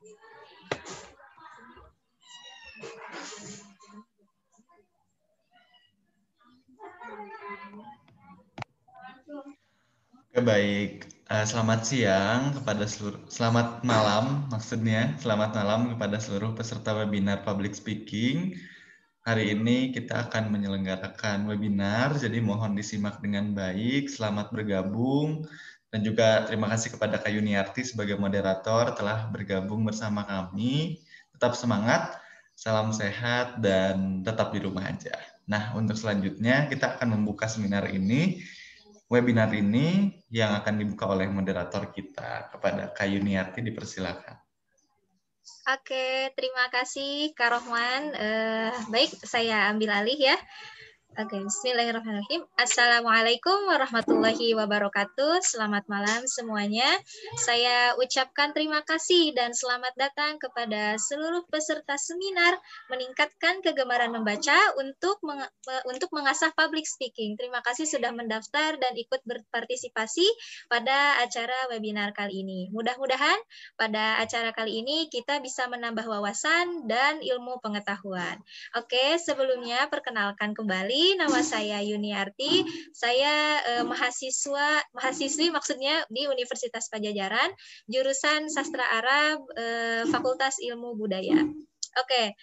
Oke, baik. Uh, selamat siang kepada seluruh, selamat malam maksudnya, selamat malam kepada seluruh peserta webinar public speaking. Hari ini kita akan menyelenggarakan webinar, jadi mohon disimak dengan baik. Selamat bergabung dan juga terima kasih kepada Kak Yuniarti sebagai moderator telah bergabung bersama kami. Tetap semangat, salam sehat dan tetap di rumah aja. Nah, untuk selanjutnya kita akan membuka seminar ini webinar ini yang akan dibuka oleh moderator kita. Kepada Kak Yuniarti dipersilakan. Oke, terima kasih Kak Rohman. Uh, baik, saya ambil alih ya. Oke, okay, bismillahirrahmanirrahim. Assalamualaikum warahmatullahi wabarakatuh. Selamat malam semuanya. Saya ucapkan terima kasih dan selamat datang kepada seluruh peserta seminar meningkatkan kegemaran membaca untuk meng untuk mengasah public speaking. Terima kasih sudah mendaftar dan ikut berpartisipasi pada acara webinar kali ini. Mudah-mudahan pada acara kali ini kita bisa menambah wawasan dan ilmu pengetahuan. Oke, sebelumnya perkenalkan kembali nama saya Yuniarti. Saya eh, mahasiswa mahasiswi maksudnya di Universitas Pajajaran, jurusan Sastra Arab, eh, Fakultas Ilmu Budaya. Oke,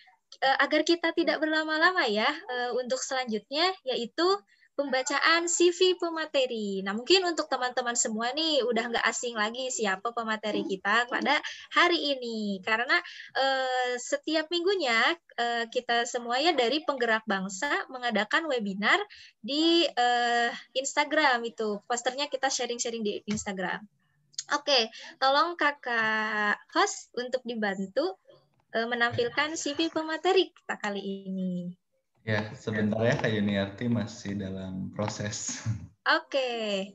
eh, agar kita tidak berlama-lama ya eh, untuk selanjutnya yaitu pembacaan CV pemateri. Nah, mungkin untuk teman-teman semua nih udah nggak asing lagi siapa pemateri kita pada hari ini. Karena eh, setiap minggunya eh, kita semuanya dari penggerak bangsa mengadakan webinar di eh, Instagram itu. Posternya kita sharing-sharing di Instagram. Oke, tolong kakak host untuk dibantu eh, menampilkan CV pemateri kita kali ini. Ya, sebentar ya Kak Yuniarti masih dalam proses. Oke.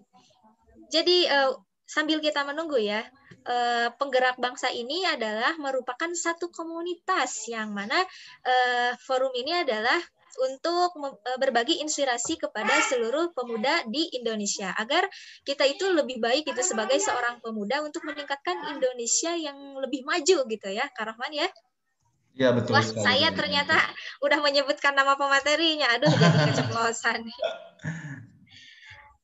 Jadi uh, sambil kita menunggu ya, uh, penggerak bangsa ini adalah merupakan satu komunitas yang mana uh, forum ini adalah untuk berbagi inspirasi kepada seluruh pemuda di Indonesia agar kita itu lebih baik gitu sebagai seorang pemuda untuk meningkatkan Indonesia yang lebih maju gitu ya, Karahman ya. Iya betul. Wah, sekali, saya ternyata udah menyebutkan nama pematerinya. Aduh, jadi keceplosan.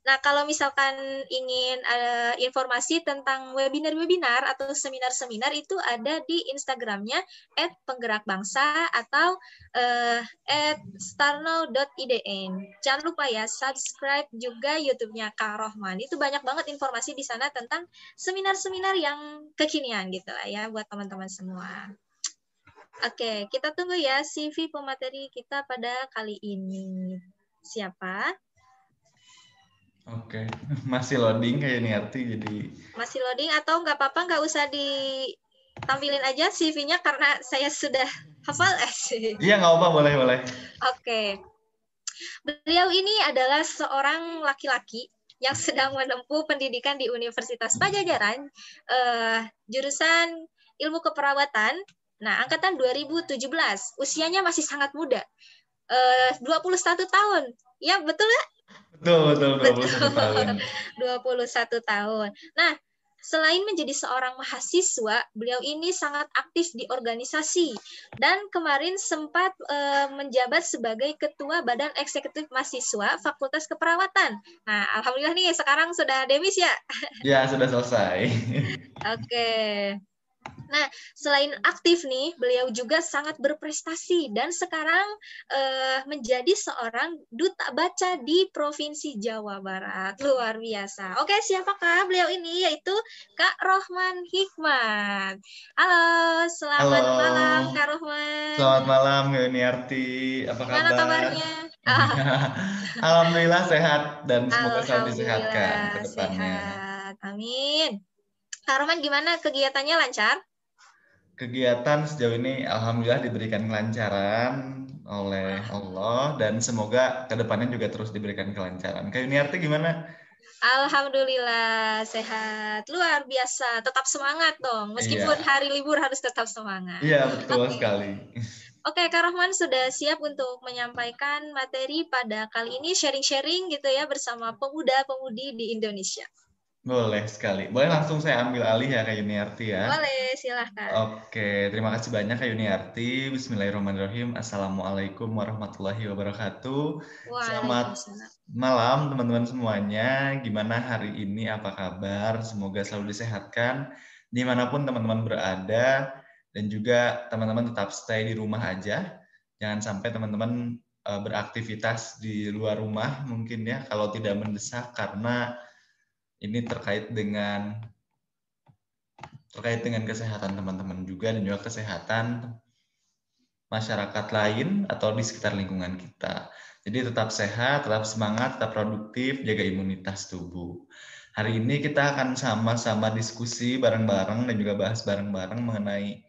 Nah, kalau misalkan ingin uh, informasi tentang webinar-webinar atau seminar-seminar itu ada di Instagramnya @penggerakbangsa atau uh, @starnow.idn. Jangan lupa ya subscribe juga YouTube-nya Kak Rohman. Itu banyak banget informasi di sana tentang seminar-seminar yang kekinian gitu lah ya buat teman-teman semua. Oke, kita tunggu ya CV pemateri kita pada kali ini. Siapa? Oke, masih loading kayak ini arti jadi. Masih loading atau nggak apa-apa nggak usah ditampilin aja CV-nya karena saya sudah hafal eh. Iya nggak apa boleh boleh. Oke, beliau ini adalah seorang laki-laki yang sedang menempuh pendidikan di Universitas Pajajaran, uh, jurusan ilmu keperawatan Nah, angkatan 2017, usianya masih sangat muda. Eh, uh, 21 tahun. Ya, betul ya? Betul, betul, 21 tahun. 21 tahun. Nah, selain menjadi seorang mahasiswa, beliau ini sangat aktif di organisasi dan kemarin sempat uh, menjabat sebagai ketua Badan Eksekutif Mahasiswa Fakultas Keperawatan. Nah, alhamdulillah nih sekarang sudah demis ya? Ya, sudah selesai. Oke. Nah, selain aktif nih, beliau juga sangat berprestasi dan sekarang uh, menjadi seorang duta baca di Provinsi Jawa Barat. Luar biasa. Oke, siapakah beliau ini? Yaitu Kak Rohman Hikmat. Halo, selamat Halo. malam Kak Rohman. Selamat malam, Yuniarti. Apa Gimana kabar? kabarnya? Alhamdulillah sehat dan semoga selalu disehatkan ke depannya. Sehat. Amin. Kak Rohman gimana kegiatannya lancar? Kegiatan sejauh ini alhamdulillah diberikan kelancaran oleh Allah dan semoga ke depannya juga terus diberikan kelancaran. Kayak Yuniarti gimana? Alhamdulillah sehat luar biasa tetap semangat dong meskipun iya. hari libur harus tetap semangat. Iya betul okay. sekali. Oke Kak Rohman sudah siap untuk menyampaikan materi pada kali ini sharing-sharing gitu ya bersama pemuda-pemudi di Indonesia. Boleh sekali. Boleh langsung saya ambil alih ya Kak Yuniarti ya. Boleh, silahkan. Oke, terima kasih banyak Kak Yuniarti. Bismillahirrahmanirrahim. Assalamualaikum warahmatullahi wabarakatuh. Selamat malam teman-teman semuanya. Gimana hari ini? Apa kabar? Semoga selalu disehatkan di mana pun teman-teman berada dan juga teman-teman tetap stay di rumah aja. Jangan sampai teman-teman eh, beraktivitas di luar rumah mungkin ya kalau tidak mendesak karena ini terkait dengan terkait dengan kesehatan teman-teman juga dan juga kesehatan masyarakat lain atau di sekitar lingkungan kita. Jadi tetap sehat, tetap semangat, tetap produktif, jaga imunitas tubuh. Hari ini kita akan sama-sama diskusi bareng-bareng dan juga bahas bareng-bareng mengenai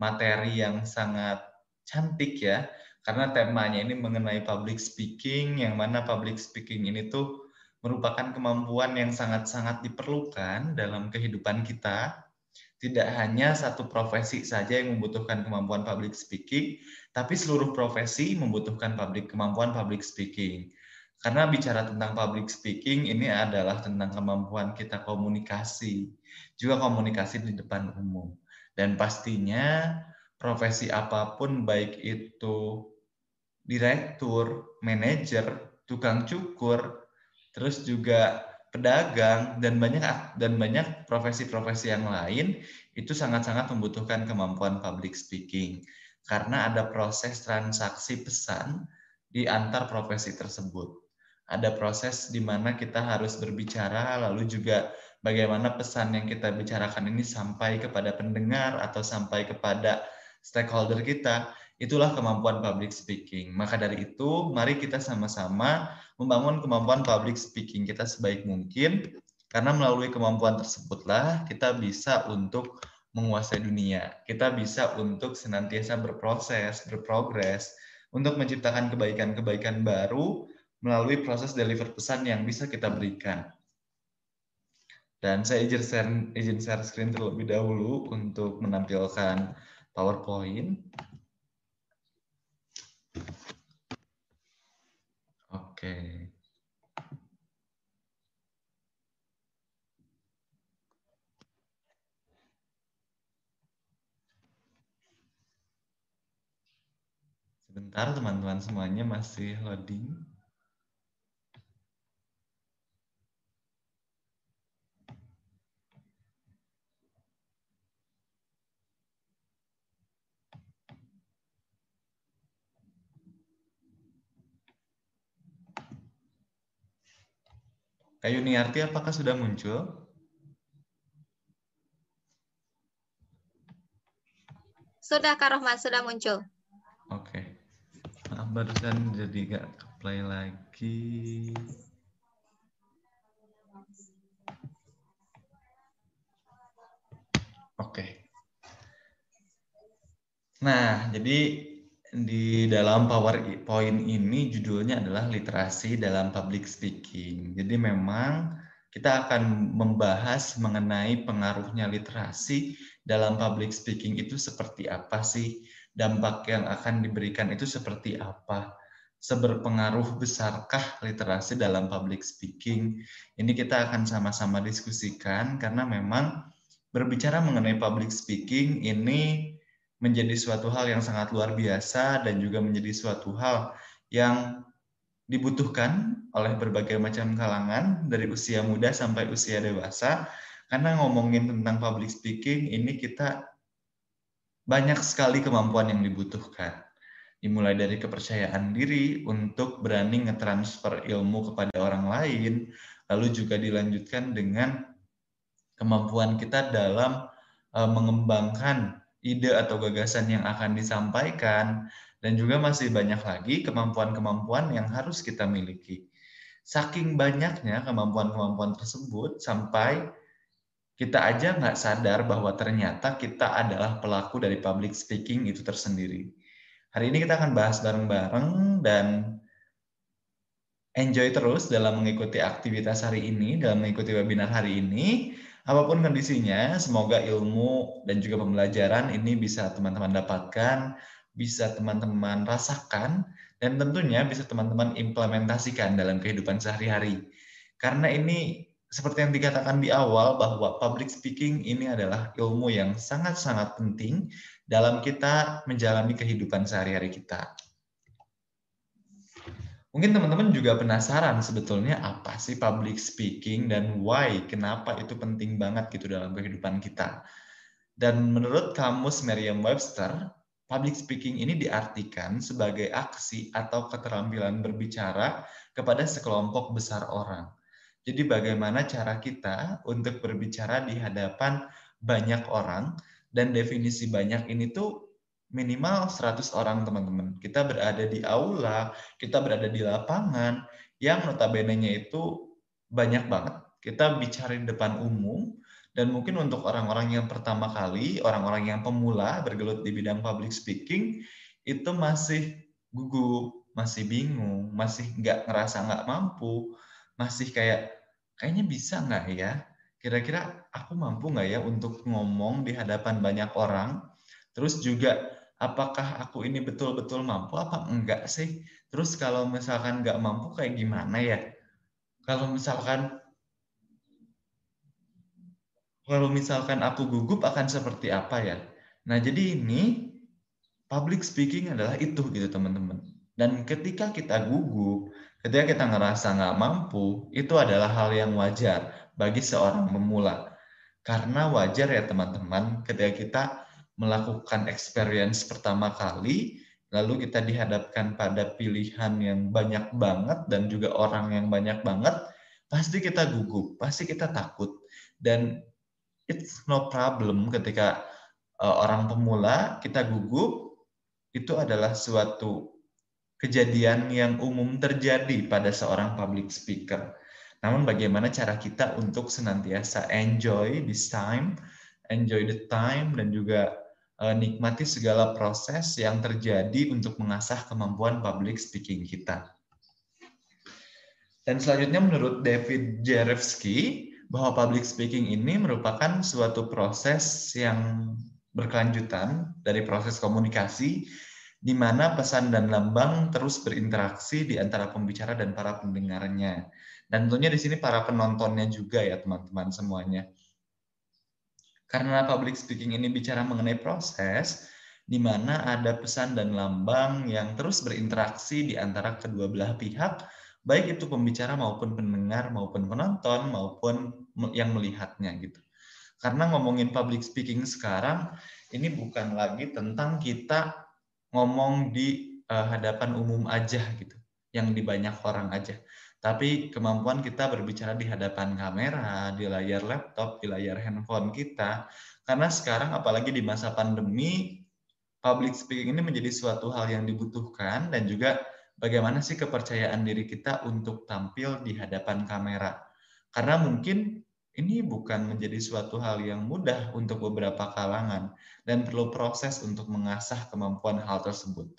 materi yang sangat cantik ya. Karena temanya ini mengenai public speaking, yang mana public speaking ini tuh merupakan kemampuan yang sangat-sangat diperlukan dalam kehidupan kita. Tidak hanya satu profesi saja yang membutuhkan kemampuan public speaking, tapi seluruh profesi membutuhkan public kemampuan public speaking. Karena bicara tentang public speaking ini adalah tentang kemampuan kita komunikasi, juga komunikasi di depan umum. Dan pastinya profesi apa pun baik itu direktur, manajer, tukang cukur, terus juga pedagang dan banyak dan banyak profesi-profesi yang lain itu sangat-sangat membutuhkan kemampuan public speaking karena ada proses transaksi pesan di antar profesi tersebut. Ada proses di mana kita harus berbicara lalu juga bagaimana pesan yang kita bicarakan ini sampai kepada pendengar atau sampai kepada stakeholder kita Itulah kemampuan public speaking. Maka dari itu, mari kita sama-sama membangun kemampuan public speaking kita sebaik mungkin, karena melalui kemampuan tersebutlah kita bisa untuk menguasai dunia. Kita bisa untuk senantiasa berproses, berprogres, untuk menciptakan kebaikan-kebaikan baru melalui proses deliver pesan yang bisa kita berikan. Dan saya izin share, izin share screen terlebih dahulu untuk menampilkan PowerPoint. Oke. Sebentar teman-teman semuanya masih loading. Kayu Niarti apakah sudah muncul? Sudah Kak Rohman, sudah muncul. Oke. Okay. Maaf barusan jadi gak play lagi. Oke. Okay. Nah, jadi di dalam PowerPoint ini judulnya adalah literasi dalam public speaking. Jadi memang kita akan membahas mengenai pengaruhnya literasi dalam public speaking itu seperti apa sih? Dampak yang akan diberikan itu seperti apa? Seberpengaruh besarkah literasi dalam public speaking? Ini kita akan sama-sama diskusikan karena memang berbicara mengenai public speaking ini menjadi suatu hal yang sangat luar biasa dan juga menjadi suatu hal yang dibutuhkan oleh berbagai macam kalangan dari usia muda sampai usia dewasa. Karena ngomongin tentang public speaking ini kita banyak sekali kemampuan yang dibutuhkan. Dimulai dari kepercayaan diri untuk berani ngetransfer ilmu kepada orang lain lalu juga dilanjutkan dengan kemampuan kita dalam uh, mengembangkan ide atau gagasan yang akan disampaikan, dan juga masih banyak lagi kemampuan-kemampuan yang harus kita miliki. Saking banyaknya kemampuan-kemampuan tersebut sampai kita aja nggak sadar bahwa ternyata kita adalah pelaku dari public speaking itu tersendiri. Hari ini kita akan bahas bareng-bareng dan enjoy terus dalam mengikuti aktivitas hari ini, dalam mengikuti webinar hari ini. Apa pun kondisinya, semoga ilmu dan juga pembelajaran ini bisa teman-teman dapatkan, bisa teman-teman rasakan, dan tentunya bisa teman-teman implementasikan dalam kehidupan sehari-hari. Karena ini seperti yang dikatakan di awal bahwa public speaking ini adalah ilmu yang sangat-sangat penting dalam kita menjalani kehidupan sehari-hari kita. Mungkin teman-teman juga penasaran sebetulnya apa sih public speaking dan why, kenapa itu penting banget gitu dalam kehidupan kita. Dan menurut kamus Merriam-Webster, public speaking ini diartikan sebagai aksi atau keterampilan berbicara kepada sekelompok besar orang jadi bagaimana cara kita untuk berbicara di hadapan banyak orang dan definisi banyak ini tuh minimal 100 orang teman-teman. Kita berada di aula, kita berada di lapangan yang notabene-nya itu banyak banget. Kita bicara di depan umum dan mungkin untuk orang-orang yang pertama kali, orang-orang yang pemula bergelut di bidang public speaking itu masih gugup, masih bingung, masih nggak ngerasa nggak mampu, masih kayak kayaknya bisa nggak ya? Kira-kira aku mampu nggak ya untuk ngomong di hadapan banyak orang? Terus juga apakah aku ini betul-betul mampu apa enggak sih? Terus kalau misalkan nggak mampu kayak gimana ya? Kalau misalkan kalau misalkan aku gugup akan seperti apa ya? Nah, jadi ini public speaking adalah itu gitu teman-teman. Dan ketika kita gugup, ketika kita ngerasa nggak mampu, itu adalah hal yang wajar bagi seorang pemula. Karena wajar ya teman-teman, ketika kita melakukan experience pertama kali, lalu kita dihadapkan pada pilihan yang banyak banget dan juga orang yang banyak banget, pasti kita gugup, pasti kita takut. Dan it's no problem ketika uh, orang pemula kita gugup, itu adalah suatu kejadian yang umum terjadi pada seorang public speaker. Namun bagaimana cara kita untuk senantiasa enjoy this time, enjoy the time, dan juga nikmati segala proses yang terjadi untuk mengasah kemampuan public speaking kita. Dan selanjutnya menurut David Jarevsky, bahwa public speaking ini merupakan suatu proses yang berkelanjutan dari proses komunikasi di mana pesan dan lambang terus berinteraksi di antara pembicara dan para pendengarnya. Dan tentunya di sini para penontonnya juga ya teman-teman semuanya. Karena public speaking ini bicara mengenai proses, di mana ada pesan dan lambang yang terus berinteraksi di antara kedua belah pihak, baik itu pembicara maupun pendengar maupun penonton maupun yang melihatnya gitu. Karena ngomongin public speaking sekarang ini bukan lagi tentang kita ngomong di uh, hadapan umum aja gitu, yang di banyak orang aja. Tapi kemampuan kita berbicara di hadapan kamera, di layar laptop, di layar handphone kita, karena sekarang apalagi di masa pandemi, public speaking ini menjadi suatu hal yang dibutuhkan dan juga bagaimana sih kepercayaan diri kita untuk tampil di hadapan kamera. Karena mungkin ini bukan menjadi suatu hal yang mudah untuk beberapa kalangan dan perlu proses untuk mengasah kemampuan hal tersebut.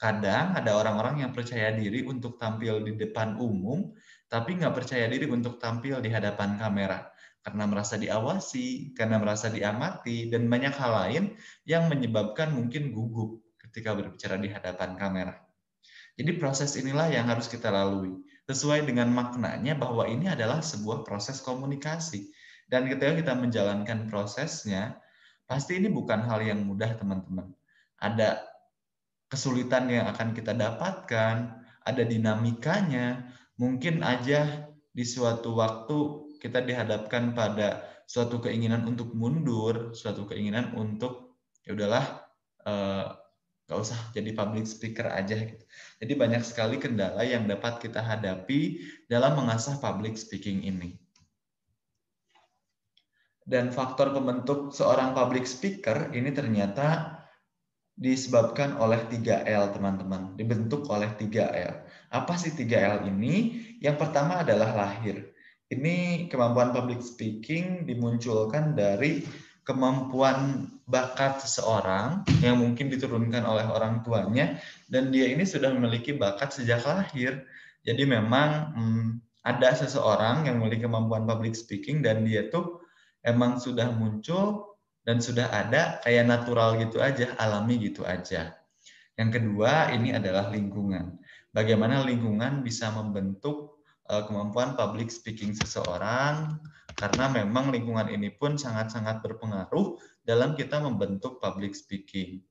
Kadang ada orang-orang yang percaya diri untuk tampil di depan umum, tapi nggak percaya diri untuk tampil di hadapan kamera karena merasa diawasi, karena merasa diamati, dan banyak hal lain yang menyebabkan mungkin gugup ketika berbicara di hadapan kamera. Jadi proses inilah yang harus kita lalui sesuai dengan maknanya bahwa ini adalah sebuah proses komunikasi. Dan ketika kita menjalankan prosesnya, pasti ini bukan hal yang mudah, teman-teman. Ada kesulitan yang akan kita dapatkan, ada dinamikanya. Mungkin aja di suatu waktu kita dihadapkan pada suatu keinginan untuk mundur, suatu keinginan untuk ya udahlah eh, nggak usah jadi public speaker aja gitu. Jadi banyak sekali kendala yang dapat kita hadapi dalam mengasah public speaking ini. Dan faktor pembentuk seorang public speaker ini ternyata disebabkan oleh 3L, teman-teman. Dibentuk oleh 3L. Apa sih 3L ini? Yang pertama adalah lahir. Ini kemampuan public speaking dimunculkan dari kemampuan bakat seseorang yang mungkin diturunkan oleh orang tuanya dan dia ini sudah memiliki bakat sejak lahir. Jadi memang hmm, ada seseorang yang memiliki kemampuan public speaking dan dia tuh emang sudah muncul dan sudah ada kayak natural gitu aja, alami gitu aja. Yang kedua ini adalah lingkungan. Bagaimana lingkungan bisa membentuk uh, kemampuan public speaking seseorang karena memang lingkungan ini pun sangat-sangat berpengaruh dalam kita membentuk public speaking.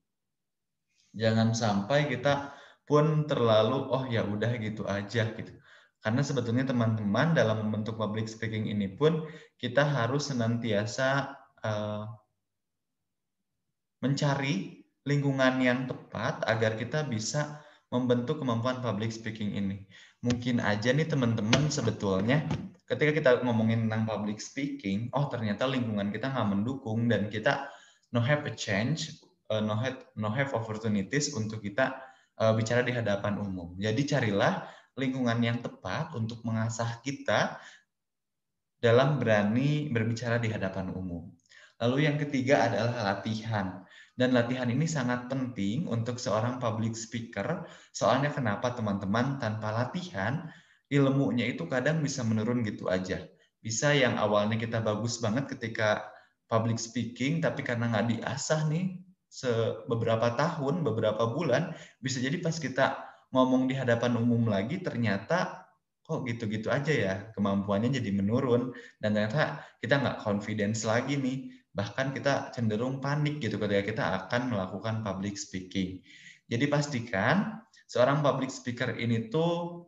Jangan sampai kita pun terlalu oh ya udah gitu aja gitu. Karena sebetulnya teman-teman dalam membentuk public speaking ini pun kita harus senantiasa uh, mencari lingkungan yang tepat agar kita bisa membentuk kemampuan public speaking ini. Mungkin aja nih teman-teman sebetulnya ketika kita ngomongin tentang public speaking, oh ternyata lingkungan kita nggak mendukung dan kita no have a change, uh, no have no have opportunities untuk kita uh, bicara di hadapan umum. Jadi carilah lingkungan yang tepat untuk mengasah kita dalam berani berbicara di hadapan umum. Lalu yang ketiga adalah latihan. Dan latihan ini sangat penting untuk seorang public speaker. Soalnya kenapa teman-teman tanpa latihan, ilmunya itu kadang bisa menurun gitu aja. Bisa yang awalnya kita bagus banget ketika public speaking, tapi karena nggak diasah nih beberapa tahun, beberapa bulan, bisa jadi pas kita ngomong di hadapan umum lagi, ternyata kok gitu-gitu aja ya, kemampuannya jadi menurun, dan ternyata kita nggak confidence lagi nih bahkan kita cenderung panik gitu ketika kita akan melakukan public speaking. Jadi pastikan seorang public speaker ini tuh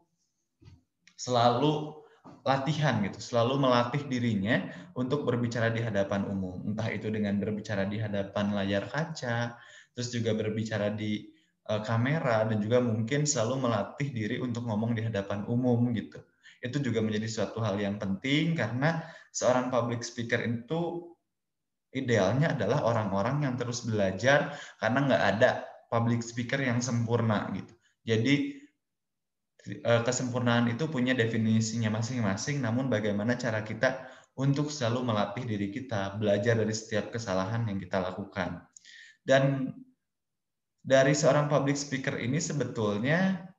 selalu latihan gitu, selalu melatih dirinya untuk berbicara di hadapan umum. Entah itu dengan berbicara di hadapan layar kaca, terus juga berbicara di uh, kamera dan juga mungkin selalu melatih diri untuk ngomong di hadapan umum gitu. Itu juga menjadi suatu hal yang penting karena seorang public speaker itu idealnya adalah orang-orang yang terus belajar karena nggak ada public speaker yang sempurna gitu. Jadi eh, kesempurnaan itu punya definisinya masing-masing, namun bagaimana cara kita untuk selalu melatih diri kita, belajar dari setiap kesalahan yang kita lakukan. Dan dari seorang public speaker ini sebetulnya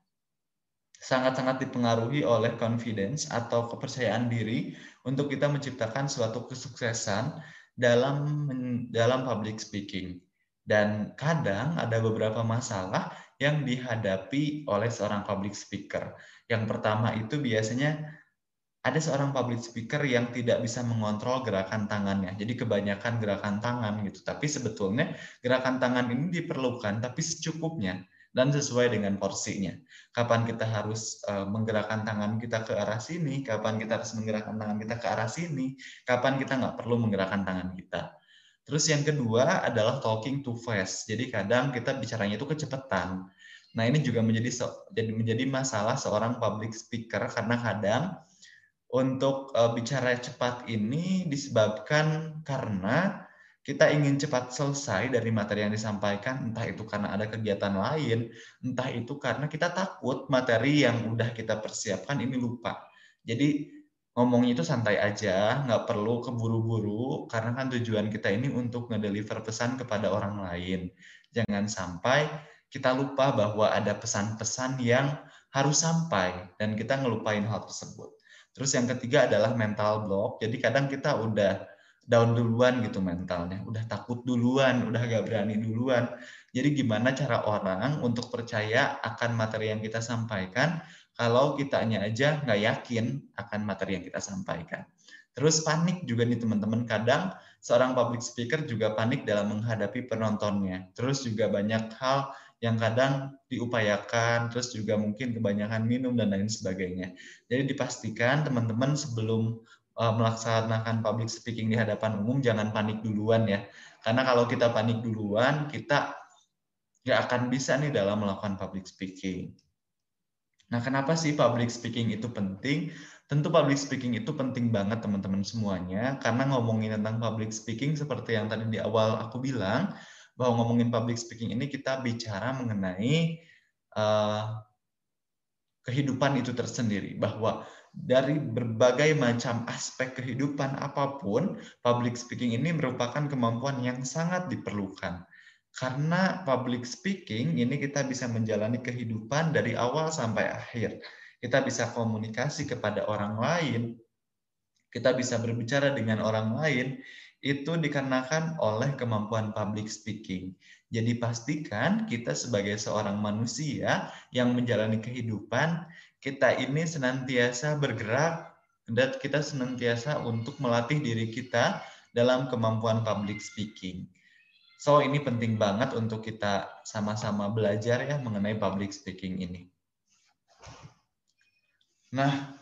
sangat-sangat dipengaruhi oleh confidence atau kepercayaan diri untuk kita menciptakan suatu kesuksesan dalam dalam public speaking. Dan kadang ada beberapa masalah yang dihadapi oleh seorang public speaker. Yang pertama itu biasanya ada seorang public speaker yang tidak bisa mengontrol gerakan tangannya. Jadi kebanyakan gerakan tangan gitu. Tapi sebetulnya gerakan tangan ini diperlukan tapi secukupnya dan sesuai dengan porsinya. Kapan kita harus uh, menggerakkan tangan kita ke arah sini, kapan kita harus menggerakkan tangan kita ke arah sini, kapan kita nggak perlu menggerakkan tangan kita. Terus yang kedua adalah talking too fast. Jadi kadang kita bicaranya itu kecepatan. Nah ini juga menjadi jadi menjadi masalah seorang public speaker karena kadang untuk uh, bicara cepat ini disebabkan karena kita ingin cepat selesai dari materi yang disampaikan, entah itu karena ada kegiatan lain, entah itu karena kita takut materi yang udah kita persiapkan ini lupa. Jadi ngomongnya itu santai aja, nggak perlu keburu-buru, karena kan tujuan kita ini untuk ngedeliver pesan kepada orang lain. Jangan sampai kita lupa bahwa ada pesan-pesan yang harus sampai, dan kita ngelupain hal tersebut. Terus yang ketiga adalah mental block. Jadi kadang kita udah down duluan gitu mentalnya, udah takut duluan, udah gak berani duluan. Jadi gimana cara orang untuk percaya akan materi yang kita sampaikan kalau kitanya aja nggak yakin akan materi yang kita sampaikan. Terus panik juga nih teman-teman, kadang seorang public speaker juga panik dalam menghadapi penontonnya. Terus juga banyak hal yang kadang diupayakan, terus juga mungkin kebanyakan minum dan lain sebagainya. Jadi dipastikan teman-teman sebelum uh, melaksanakan public speaking di hadapan umum jangan panik duluan ya. Karena kalau kita panik duluan, kita nggak akan bisa nih dalam melakukan public speaking. Nah, kenapa sih public speaking itu penting? Tentu public speaking itu penting banget teman-teman semuanya, karena ngomongin tentang public speaking seperti yang tadi di awal aku bilang, bahwa ngomongin public speaking ini kita bicara mengenai uh, kehidupan itu tersendiri, bahwa dari berbagai macam aspek kehidupan apa pun, public speaking ini merupakan kemampuan yang sangat diperlukan. Karena public speaking ini kita bisa menjalani kehidupan dari awal sampai akhir. Kita bisa komunikasi kepada orang lain, kita bisa berbicara dengan orang lain, itu dikarenakan oleh kemampuan public speaking. Jadi pastikan kita sebagai seorang manusia yang menjalani kehidupan kita ini senantiasa bergerak dan kita senantiasa untuk melatih diri kita dalam kemampuan public speaking. So ini penting banget untuk kita sama-sama belajar ya mengenai public speaking ini. Nah,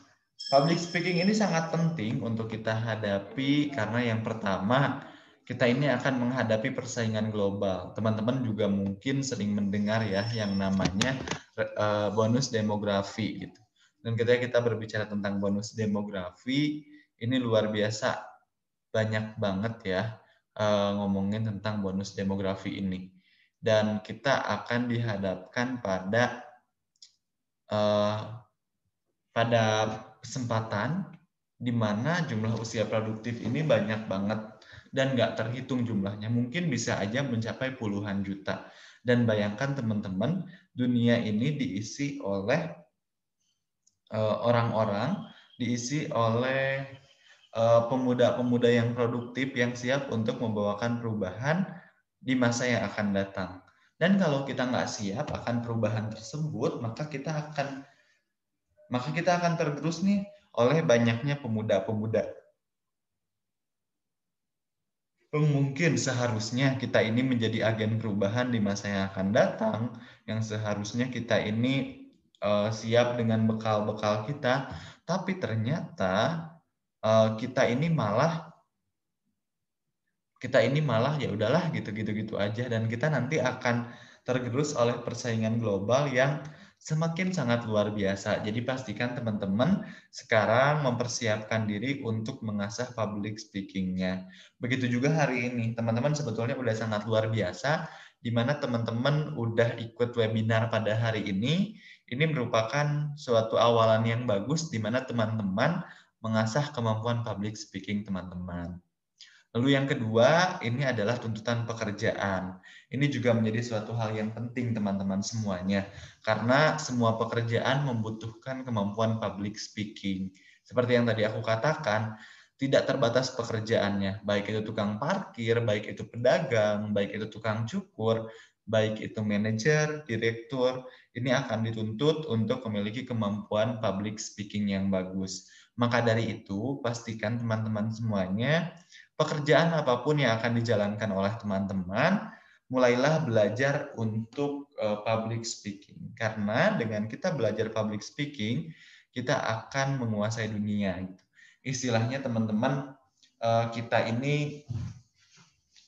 public speaking ini sangat penting untuk kita hadapi karena yang pertama kita ini akan menghadapi persaingan global. Teman-teman juga mungkin sering mendengar ya yang namanya eh, bonus demografi gitu. Dan ketika kita berbicara tentang bonus demografi, ini luar biasa banyak banget ya uh, ngomongin tentang bonus demografi ini. Dan kita akan dihadapkan pada uh, pada kesempatan di mana jumlah usia produktif ini banyak banget dan nggak terhitung jumlahnya. Mungkin bisa aja mencapai puluhan juta. Dan bayangkan teman-teman, dunia ini diisi oleh Eh, orang-orang diisi oleh eh, pemuda-pemuda yang produktif yang siap untuk membawakan perubahan di masa yang akan datang. Dan kalau kita nggak siap akan perubahan tersebut, maka kita akan maka kita akan tergerus nih oleh banyaknya pemuda-pemuda. Mungkin seharusnya kita ini menjadi agen perubahan di masa yang akan datang, yang seharusnya kita ini uh, siap dengan bekal-bekal kita, tapi ternyata uh, kita ini malah kita ini malah ya udahlah gitu-gitu gitu aja. Dan kita nanti akan tergerus oleh persaingan global yang semakin sangat luar biasa. Jadi pastikan teman-teman sekarang mempersiapkan diri untuk mengasah public speaking-nya. Begitu juga hari ini, teman-teman sebetulnya udah sangat luar biasa di mana teman-teman udah ikut webinar pada hari ini ini merupakan suatu awalan yang bagus di mana teman-teman mengasah kemampuan public speaking teman-teman. Lalu yang kedua, ini adalah tuntutan pekerjaan. Ini juga menjadi suatu hal yang penting teman-teman semuanya. Karena semua pekerjaan membutuhkan kemampuan public speaking. Seperti yang tadi aku katakan, tidak terbatas pekerjaannya. Baik itu tukang parkir, baik itu pedagang, baik itu tukang cukur, baik itu manajer, direktur, ini akan dituntut untuk memiliki kemampuan public speaking yang bagus. Maka dari itu, pastikan teman-teman semuanya, pekerjaan apa pun yang akan dijalankan oleh teman-teman, mulailah belajar untuk uh, public speaking. Karena dengan kita belajar public speaking, kita akan menguasai dunia. Istilahnya teman-teman, uh, kita ini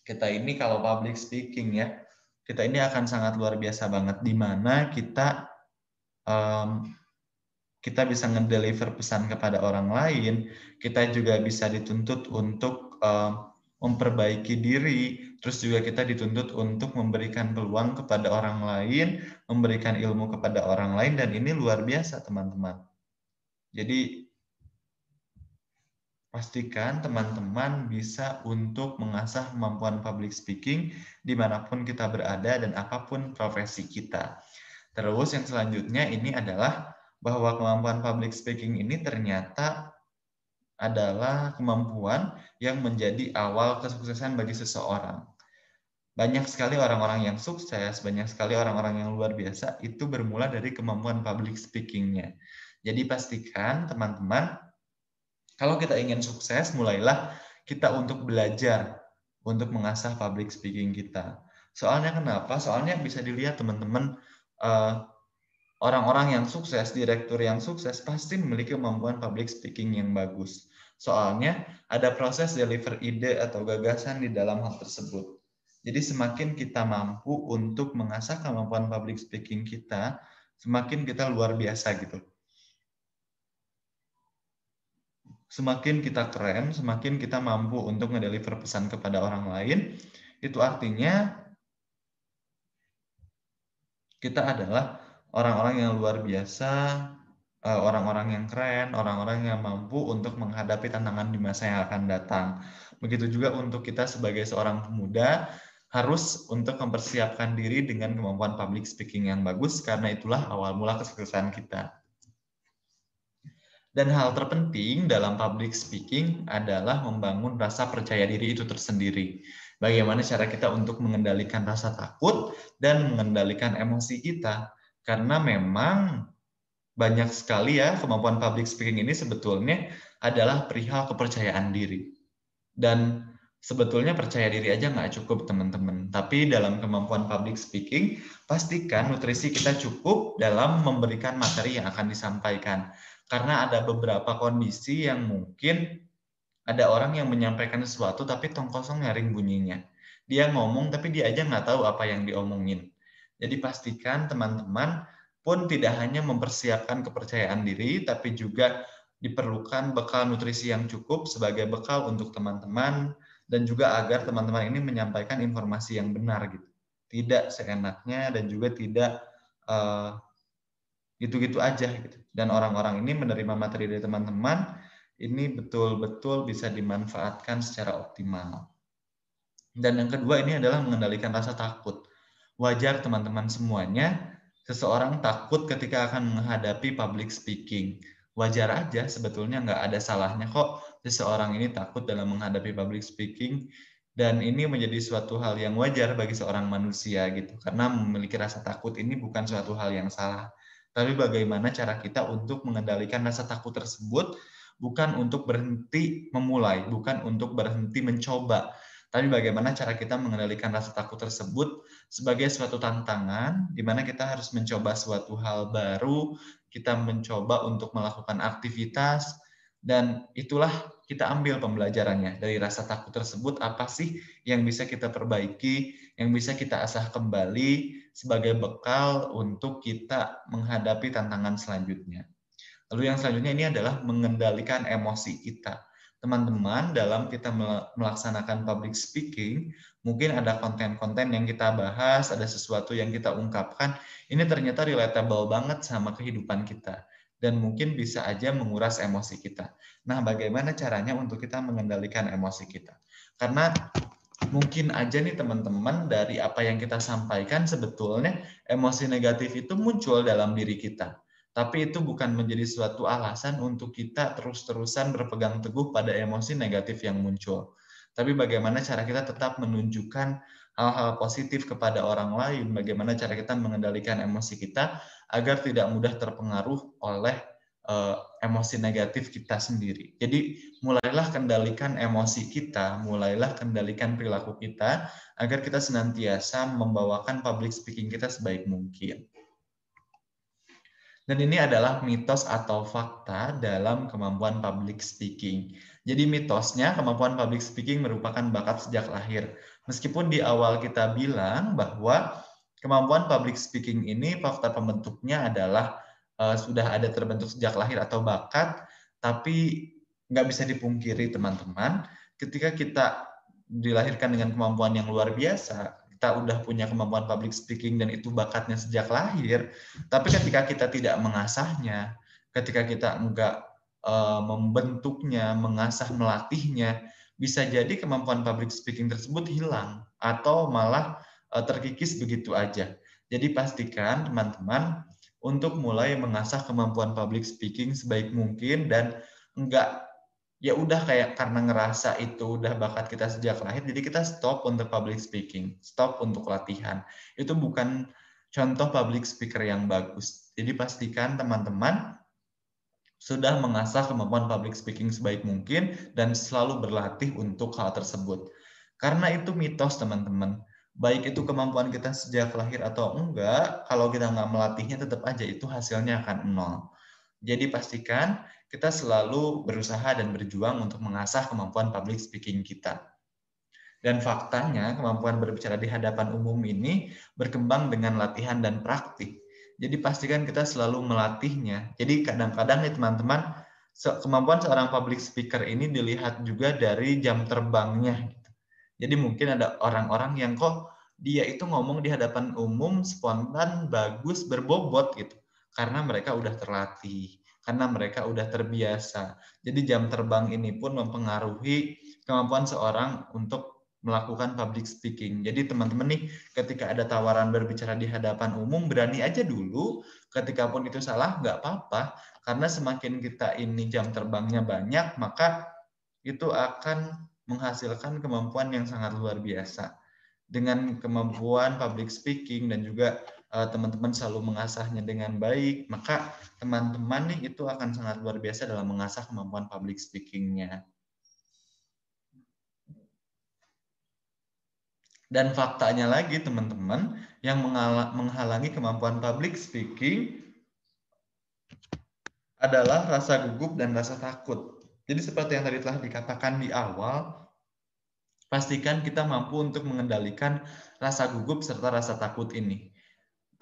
kita ini kalau public speaking ya, kita ini akan sangat luar biasa banget di mana kita um, kita bisa ngedeliver pesan kepada orang lain, kita juga bisa dituntut untuk um, memperbaiki diri, terus juga kita dituntut untuk memberikan peluang kepada orang lain, memberikan ilmu kepada orang lain, dan ini luar biasa teman-teman. Jadi pastikan teman-teman bisa untuk mengasah kemampuan public speaking di mana pun kita berada dan apa pun profesi kita. Terus yang selanjutnya ini adalah bahwa kemampuan public speaking ini ternyata adalah kemampuan yang menjadi awal kesuksesan bagi seseorang. Banyak sekali orang-orang yang sukses, banyak sekali orang-orang yang luar biasa itu bermula dari kemampuan public speaking-nya. Jadi pastikan teman-teman kalau kita ingin sukses, mulailah kita untuk belajar untuk mengasah public speaking kita. Soalnya kenapa? Soalnya bisa dilihat teman-teman uh, orang-orang yang sukses, direktur yang sukses pasti memiliki kemampuan public speaking yang bagus. Soalnya ada proses deliver ide atau gagasan di dalam hal tersebut. Jadi semakin kita mampu untuk mengasah kemampuan public speaking kita, semakin kita luar biasa gitu. semakin kita keren, semakin kita mampu untuk ngedeliver pesan kepada orang lain, itu artinya kita adalah orang-orang yang luar biasa, orang-orang yang keren, orang-orang yang mampu untuk menghadapi tantangan di masa yang akan datang. Begitu juga untuk kita sebagai seorang pemuda, harus untuk mempersiapkan diri dengan kemampuan public speaking yang bagus, karena itulah awal mula kesuksesan kita. Dan hal terpenting dalam public speaking adalah membangun rasa percaya diri itu tersendiri. Bagaimana cara kita untuk mengendalikan rasa takut dan mengendalikan emosi kita. Karena memang banyak sekali ya kemampuan public speaking ini sebetulnya adalah perihal kepercayaan diri. Dan sebetulnya percaya diri aja nggak cukup teman-teman. Tapi dalam kemampuan public speaking, pastikan nutrisi kita cukup dalam memberikan materi yang akan disampaikan. Karena ada beberapa kondisi yang mungkin ada orang yang menyampaikan sesuatu tapi tong kosong nyaring bunyinya. Dia ngomong tapi dia aja nggak tahu apa yang diomongin. Jadi pastikan teman-teman pun tidak hanya mempersiapkan kepercayaan diri, tapi juga diperlukan bekal nutrisi yang cukup sebagai bekal untuk teman-teman dan juga agar teman-teman ini menyampaikan informasi yang benar gitu. Tidak seenaknya dan juga tidak uh, gitu-gitu aja gitu. Dan orang-orang ini menerima materi dari teman-teman ini betul-betul bisa dimanfaatkan secara optimal. Dan yang kedua ini adalah mengendalikan rasa takut. Wajar teman-teman semuanya seseorang takut ketika akan menghadapi public speaking. Wajar aja sebetulnya nggak ada salahnya kok seseorang ini takut dalam menghadapi public speaking. Dan ini menjadi suatu hal yang wajar bagi seorang manusia gitu karena memiliki rasa takut ini bukan suatu hal yang salah. Tapi bagaimana cara kita untuk mengendalikan rasa takut tersebut? Bukan untuk berhenti memulai bukan untuk berhenti mencoba tapi bagaimana cara kita mengendalikan rasa takut tersebut sebagai suatu tantangan di mana kita harus mencoba suatu hal baru, kita mencoba untuk melakukan aktivitas dan itulah kita ambil pembelajarannya dari rasa takut tersebut apa sih yang bisa kita perbaiki, yang bisa kita asah kembali sebagai bekal untuk kita menghadapi tantangan selanjutnya. Lalu yang selanjutnya ini adalah mengendalikan emosi kita teman-teman dalam kita melaksanakan public speaking, mungkin ada konten-konten yang kita bahas, ada sesuatu yang kita ungkapkan, ini ternyata relatable banget sama kehidupan kita dan mungkin bisa aja menguras emosi kita. Nah, bagaimana caranya untuk kita mengendalikan emosi kita? Karena mungkin aja nih teman-teman dari apa yang kita sampaikan sebetulnya emosi negatif itu muncul dalam diri kita. Tapi itu bukan menjadi suatu alasan untuk kita terus-terusan berpegang teguh pada emosi negatif yang muncul. Tapi bagaimana cara kita tetap menunjukkan hal-hal positif kepada orang lain, bagaimana cara kita mengendalikan emosi kita agar tidak mudah terpengaruh oleh uh, emosi negatif kita sendiri. Jadi mulailah kendalikan emosi kita, mulailah kendalikan perilaku kita agar kita senantiasa membawakan public speaking kita sebaik mungkin. Dan ini adalah mitos atau fakta dalam kemampuan public speaking. Jadi mitosnya kemampuan public speaking merupakan bakat sejak lahir. Meskipun di awal kita bilang bahwa kemampuan public speaking ini faktor pembentuknya adalah uh, sudah ada terbentuk sejak lahir atau bakat, tapi nggak bisa dipungkiri teman-teman, ketika kita dilahirkan dengan kemampuan yang luar biasa, kita udah punya kemampuan public speaking dan itu bakatnya sejak lahir, tapi ketika kita tidak mengasahnya, ketika kita enggak uh, membentuknya, mengasah, melatihnya, bisa jadi kemampuan public speaking tersebut hilang atau malah uh, terkikis begitu aja. Jadi pastikan teman-teman untuk mulai mengasah kemampuan public speaking sebaik mungkin dan enggak ya udah kayak karena ngerasa itu udah bakat kita sejak lahir jadi kita stop untuk public speaking stop untuk latihan. Itu bukan contoh public speaker yang bagus. Jadi pastikan teman-teman sudah mengasah kemampuan public speaking sebaik mungkin dan selalu berlatih untuk hal tersebut. Karena itu mitos teman-teman. Baik itu kemampuan kita sejak lahir atau enggak kalau kita nggak melatihnya tetap aja itu hasilnya akan nol. Jadi pastikan kita selalu berusaha dan berjuang untuk mengasah kemampuan public speaking kita. Dan faktanya, kemampuan berbicara di hadapan umum ini berkembang dengan latihan dan praktik. Jadi pastikan kita selalu melatihnya. Jadi kadang-kadang nih teman-teman, kemampuan seorang public speaker ini dilihat juga dari jam terbangnya. Gitu. Jadi mungkin ada orang-orang yang kok dia itu ngomong di hadapan umum spontan, bagus, berbobot gitu. Karena mereka udah terlatih karena mereka udah terbiasa. Jadi jam terbang ini pun mempengaruhi kemampuan seorang untuk melakukan public speaking. Jadi teman-teman nih ketika ada tawaran berbicara di hadapan umum berani aja dulu. Ketika pun itu salah nggak apa-apa karena semakin kita ini jam terbangnya banyak maka itu akan menghasilkan kemampuan yang sangat luar biasa. Dengan kemampuan public speaking dan juga teman-teman selalu mengasahnya dengan baik, maka teman-teman nih itu akan sangat luar biasa dalam mengasah kemampuan public speaking-nya. Dan faktanya lagi teman-teman, yang menghalangi kemampuan public speaking adalah rasa gugup dan rasa takut. Jadi seperti yang tadi telah dikatakan di awal, pastikan kita mampu untuk mengendalikan rasa gugup serta rasa takut ini.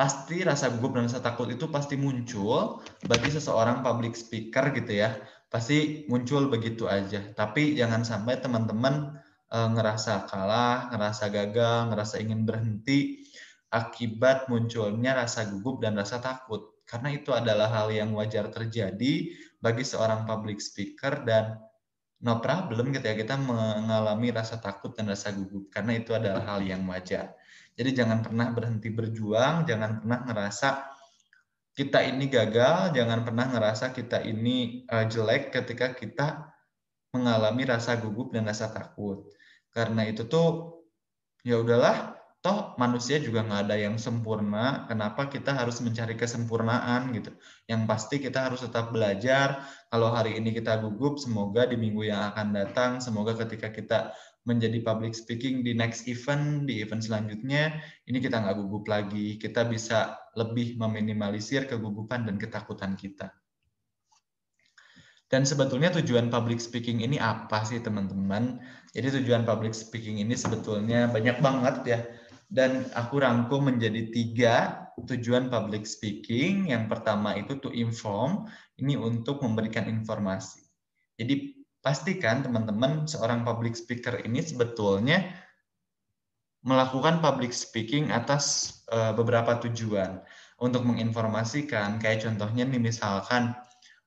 Pasti rasa gugup dan rasa takut itu pasti muncul bagi seseorang public speaker gitu ya. Pasti muncul begitu aja. Tapi jangan sampai teman-teman Eh, ngerasa kalah, ngerasa gagal, ngerasa ingin berhenti akibat munculnya rasa gugup dan rasa takut. Karena itu adalah hal yang wajar terjadi bagi seorang public speaker dan no problem ketika kita mengalami rasa takut dan rasa gugup karena itu adalah hal yang wajar. Jadi jangan pernah berhenti berjuang, jangan pernah ngerasa kita ini gagal, jangan pernah ngerasa kita ini uh, jelek ketika kita mengalami rasa gugup dan rasa takut. Karena itu tuh ya udahlah, toh manusia juga nggak ada yang sempurna. Kenapa kita harus mencari kesempurnaan gitu? Yang pasti kita harus tetap belajar. Kalau hari ini kita gugup, semoga di minggu yang akan datang, semoga ketika kita menjadi public speaking di next event, di event selanjutnya, ini kita nggak gugup lagi. Kita bisa lebih meminimalisir kegugupan dan ketakutan kita. Dan sebetulnya tujuan public speaking ini apa sih teman-teman? Jadi tujuan public speaking ini sebetulnya banyak banget ya. Dan aku rangkum menjadi tiga tujuan public speaking. Yang pertama itu to inform, ini untuk memberikan informasi. Jadi pastikan teman-teman seorang public speaker ini sebetulnya melakukan public speaking atas uh, beberapa tujuan. Untuk menginformasikan, kayak contohnya nih misalkan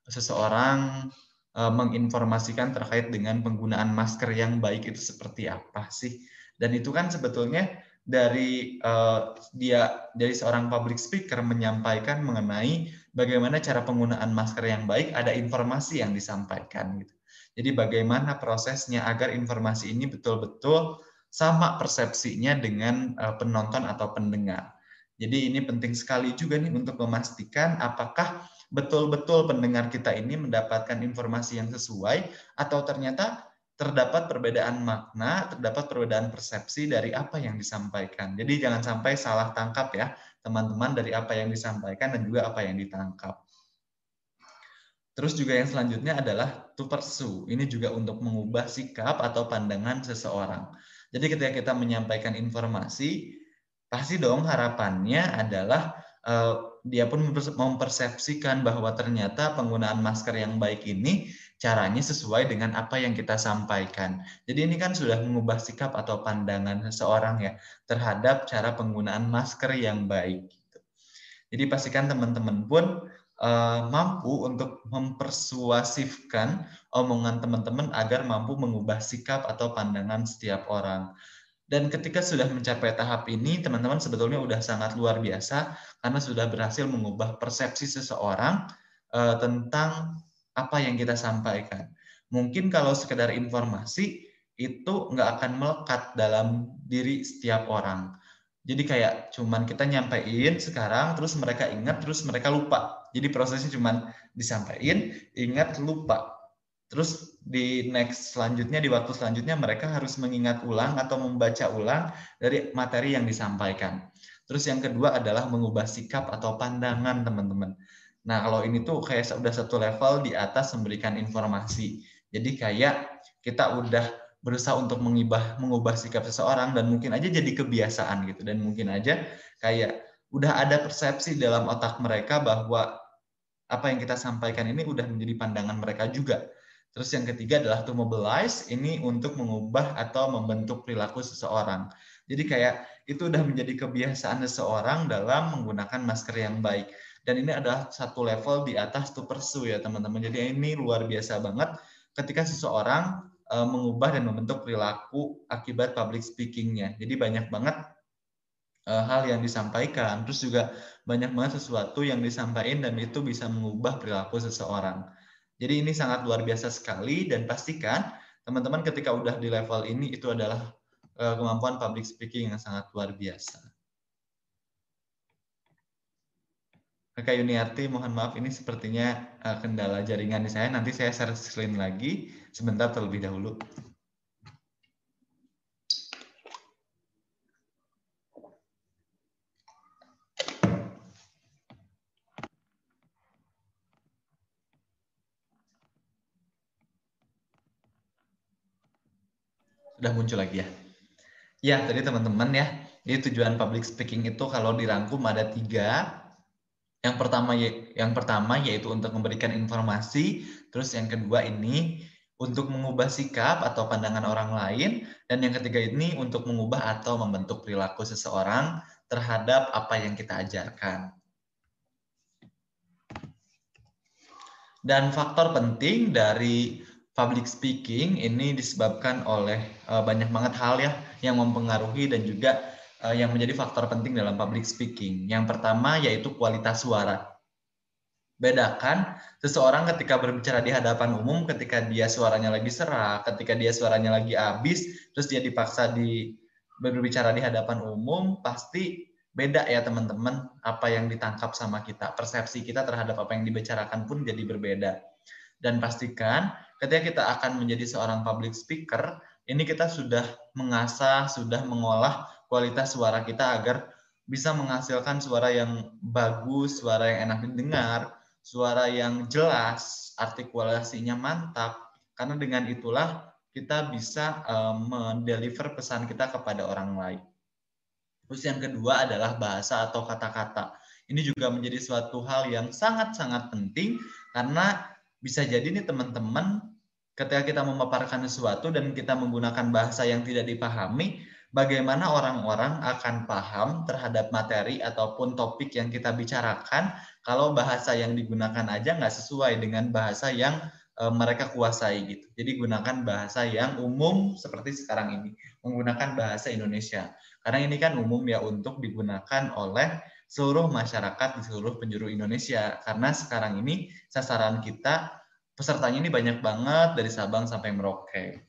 seseorang uh, menginformasikan terkait dengan penggunaan masker yang baik itu seperti apa sih? Dan itu kan sebetulnya dari uh, dia dari seorang public speaker menyampaikan mengenai bagaimana cara penggunaan masker yang baik, ada informasi yang disampaikan gitu. Jadi bagaimana prosesnya agar informasi ini betul-betul sama persepsinya dengan uh, penonton atau pendengar. Jadi ini penting sekali juga nih untuk memastikan apakah betul-betul pendengar kita ini mendapatkan informasi yang sesuai atau ternyata terdapat perbedaan makna, terdapat perbedaan persepsi dari apa yang disampaikan. Jadi jangan sampai salah tangkap ya, teman-teman dari apa yang disampaikan dan juga apa yang ditangkap. Terus juga yang selanjutnya adalah to pursue. Ini juga untuk mengubah sikap atau pandangan seseorang. Jadi ketika kita menyampaikan informasi, pasti dong harapannya adalah uh, dia pun mempersepsikan bahwa ternyata penggunaan masker yang baik ini caranya sesuai dengan apa yang kita sampaikan. Jadi ini kan sudah mengubah sikap atau pandangan seseorang ya terhadap cara penggunaan masker yang baik. Gitu. Jadi pastikan teman-teman pun uh, mampu untuk mempersuasifkan omongan teman-teman agar mampu mengubah sikap atau pandangan setiap orang. Dan ketika sudah mencapai tahap ini, teman-teman sebetulnya sudah sangat luar biasa karena sudah berhasil mengubah persepsi seseorang uh, tentang apa yang kita sampaikan. Mungkin kalau sekedar informasi itu nggak akan melekat dalam diri setiap orang. Jadi kayak cuman kita nyampein sekarang, terus mereka ingat, terus mereka lupa. Jadi prosesnya cuman disampaikan, ingat, lupa. Terus di next selanjutnya, di waktu selanjutnya mereka harus mengingat ulang atau membaca ulang dari materi yang disampaikan. Terus yang kedua adalah mengubah sikap atau pandangan teman-teman. Nah kalau ini tuh kayak sudah satu level di atas memberikan informasi. Jadi kayak kita udah berusaha untuk mengubah mengubah sikap seseorang dan mungkin aja jadi kebiasaan gitu dan mungkin aja kayak udah ada persepsi dalam otak mereka bahwa apa yang kita sampaikan ini udah menjadi pandangan mereka juga Terus yang ketiga adalah to mobilize, ini untuk mengubah atau membentuk perilaku seseorang. Jadi kayak itu udah menjadi kebiasaan seseorang dalam menggunakan masker yang baik. Dan ini adalah satu level di atas to pursue ya teman-teman. Jadi ini luar biasa banget ketika seseorang uh, mengubah dan membentuk perilaku akibat public speakingnya. Jadi banyak banget uh, hal yang disampaikan, terus juga banyak banget sesuatu yang disampaikan dan itu bisa mengubah perilaku seseorang. Jadi ini sangat luar biasa sekali dan pastikan teman-teman ketika udah di level ini itu adalah uh, kemampuan public speaking yang sangat luar biasa. Kakak Yuniarti, mohon maaf ini sepertinya uh, kendala jaringan di saya. Nanti saya share screen lagi sebentar terlebih dahulu. Sudah muncul lagi ya. Ya, tadi teman-teman ya, jadi tujuan public speaking itu kalau dirangkum ada tiga. Yang pertama yang pertama yaitu untuk memberikan informasi, terus yang kedua ini untuk mengubah sikap atau pandangan orang lain, dan yang ketiga ini untuk mengubah atau membentuk perilaku seseorang terhadap apa yang kita ajarkan. Dan faktor penting dari public speaking ini disebabkan oleh uh, banyak banget hal ya yang mempengaruhi dan juga uh, yang menjadi faktor penting dalam public speaking. Yang pertama yaitu kualitas suara. Bedakan seseorang ketika berbicara di hadapan umum, ketika dia suaranya lagi serak, ketika dia suaranya lagi habis, terus dia dipaksa di berbicara di hadapan umum, pasti beda ya teman-teman apa yang ditangkap sama kita. Persepsi kita terhadap apa yang dibicarakan pun jadi berbeda. Dan pastikan ketika kita akan menjadi seorang public speaker, ini kita sudah mengasah, sudah mengolah kualitas suara kita agar bisa menghasilkan suara yang bagus, suara yang enak didengar, suara yang jelas, artikulasinya mantap. Karena dengan itulah kita bisa um, mendeliver pesan kita kepada orang lain. Terus yang kedua adalah bahasa atau kata-kata. Ini juga menjadi suatu hal yang sangat-sangat penting karena bisa jadi nih teman-teman ketika kita memaparkan sesuatu dan kita menggunakan bahasa yang tidak dipahami, bagaimana orang-orang akan paham terhadap materi ataupun topik yang kita bicarakan kalau bahasa yang digunakan aja nggak sesuai dengan bahasa yang e, mereka kuasai gitu. Jadi gunakan bahasa yang umum seperti sekarang ini, menggunakan bahasa Indonesia. Karena ini kan umum ya untuk digunakan oleh seluruh masyarakat di seluruh penjuru Indonesia. Karena sekarang ini sasaran kita pesertanya ini banyak banget dari Sabang sampai Merauke.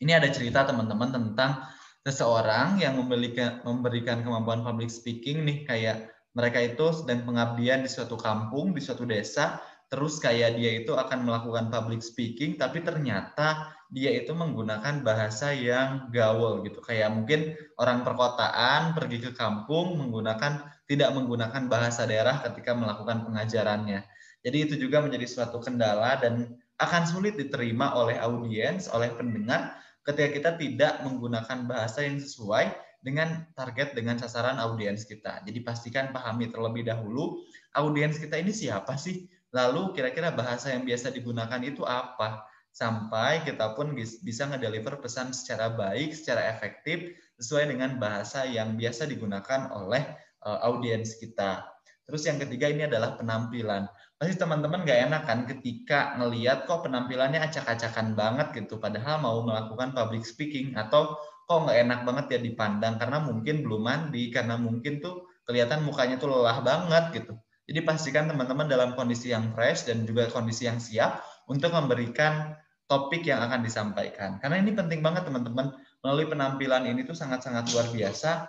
Ini ada cerita teman-teman tentang seseorang yang memberikan, memberikan kemampuan public speaking nih kayak mereka itu sedang pengabdian di suatu kampung, di suatu desa, terus kayak dia itu akan melakukan public speaking, tapi ternyata dia itu menggunakan bahasa yang gaul gitu. Kayak mungkin orang perkotaan pergi ke kampung menggunakan tidak menggunakan bahasa daerah ketika melakukan pengajarannya. Jadi itu juga menjadi suatu kendala dan akan sulit diterima oleh audiens, oleh pendengar ketika kita tidak menggunakan bahasa yang sesuai dengan target dengan sasaran audiens kita. Jadi pastikan pahami terlebih dahulu audiens kita ini siapa sih? Lalu kira-kira bahasa yang biasa digunakan itu apa? Sampai kita pun bisa ngedeliver pesan secara baik, secara efektif sesuai dengan bahasa yang biasa digunakan oleh uh, audiens kita. Terus yang ketiga ini adalah penampilan pasti teman-teman gak enak kan ketika ngeliat kok penampilannya acak-acakan banget gitu padahal mau melakukan public speaking atau kok nggak enak banget ya dipandang karena mungkin belum mandi karena mungkin tuh kelihatan mukanya tuh lelah banget gitu. Jadi pastikan teman-teman dalam kondisi yang fresh dan juga kondisi yang siap untuk memberikan topik yang akan disampaikan. Karena ini penting banget teman-teman. Melalui penampilan ini tuh sangat-sangat luar biasa.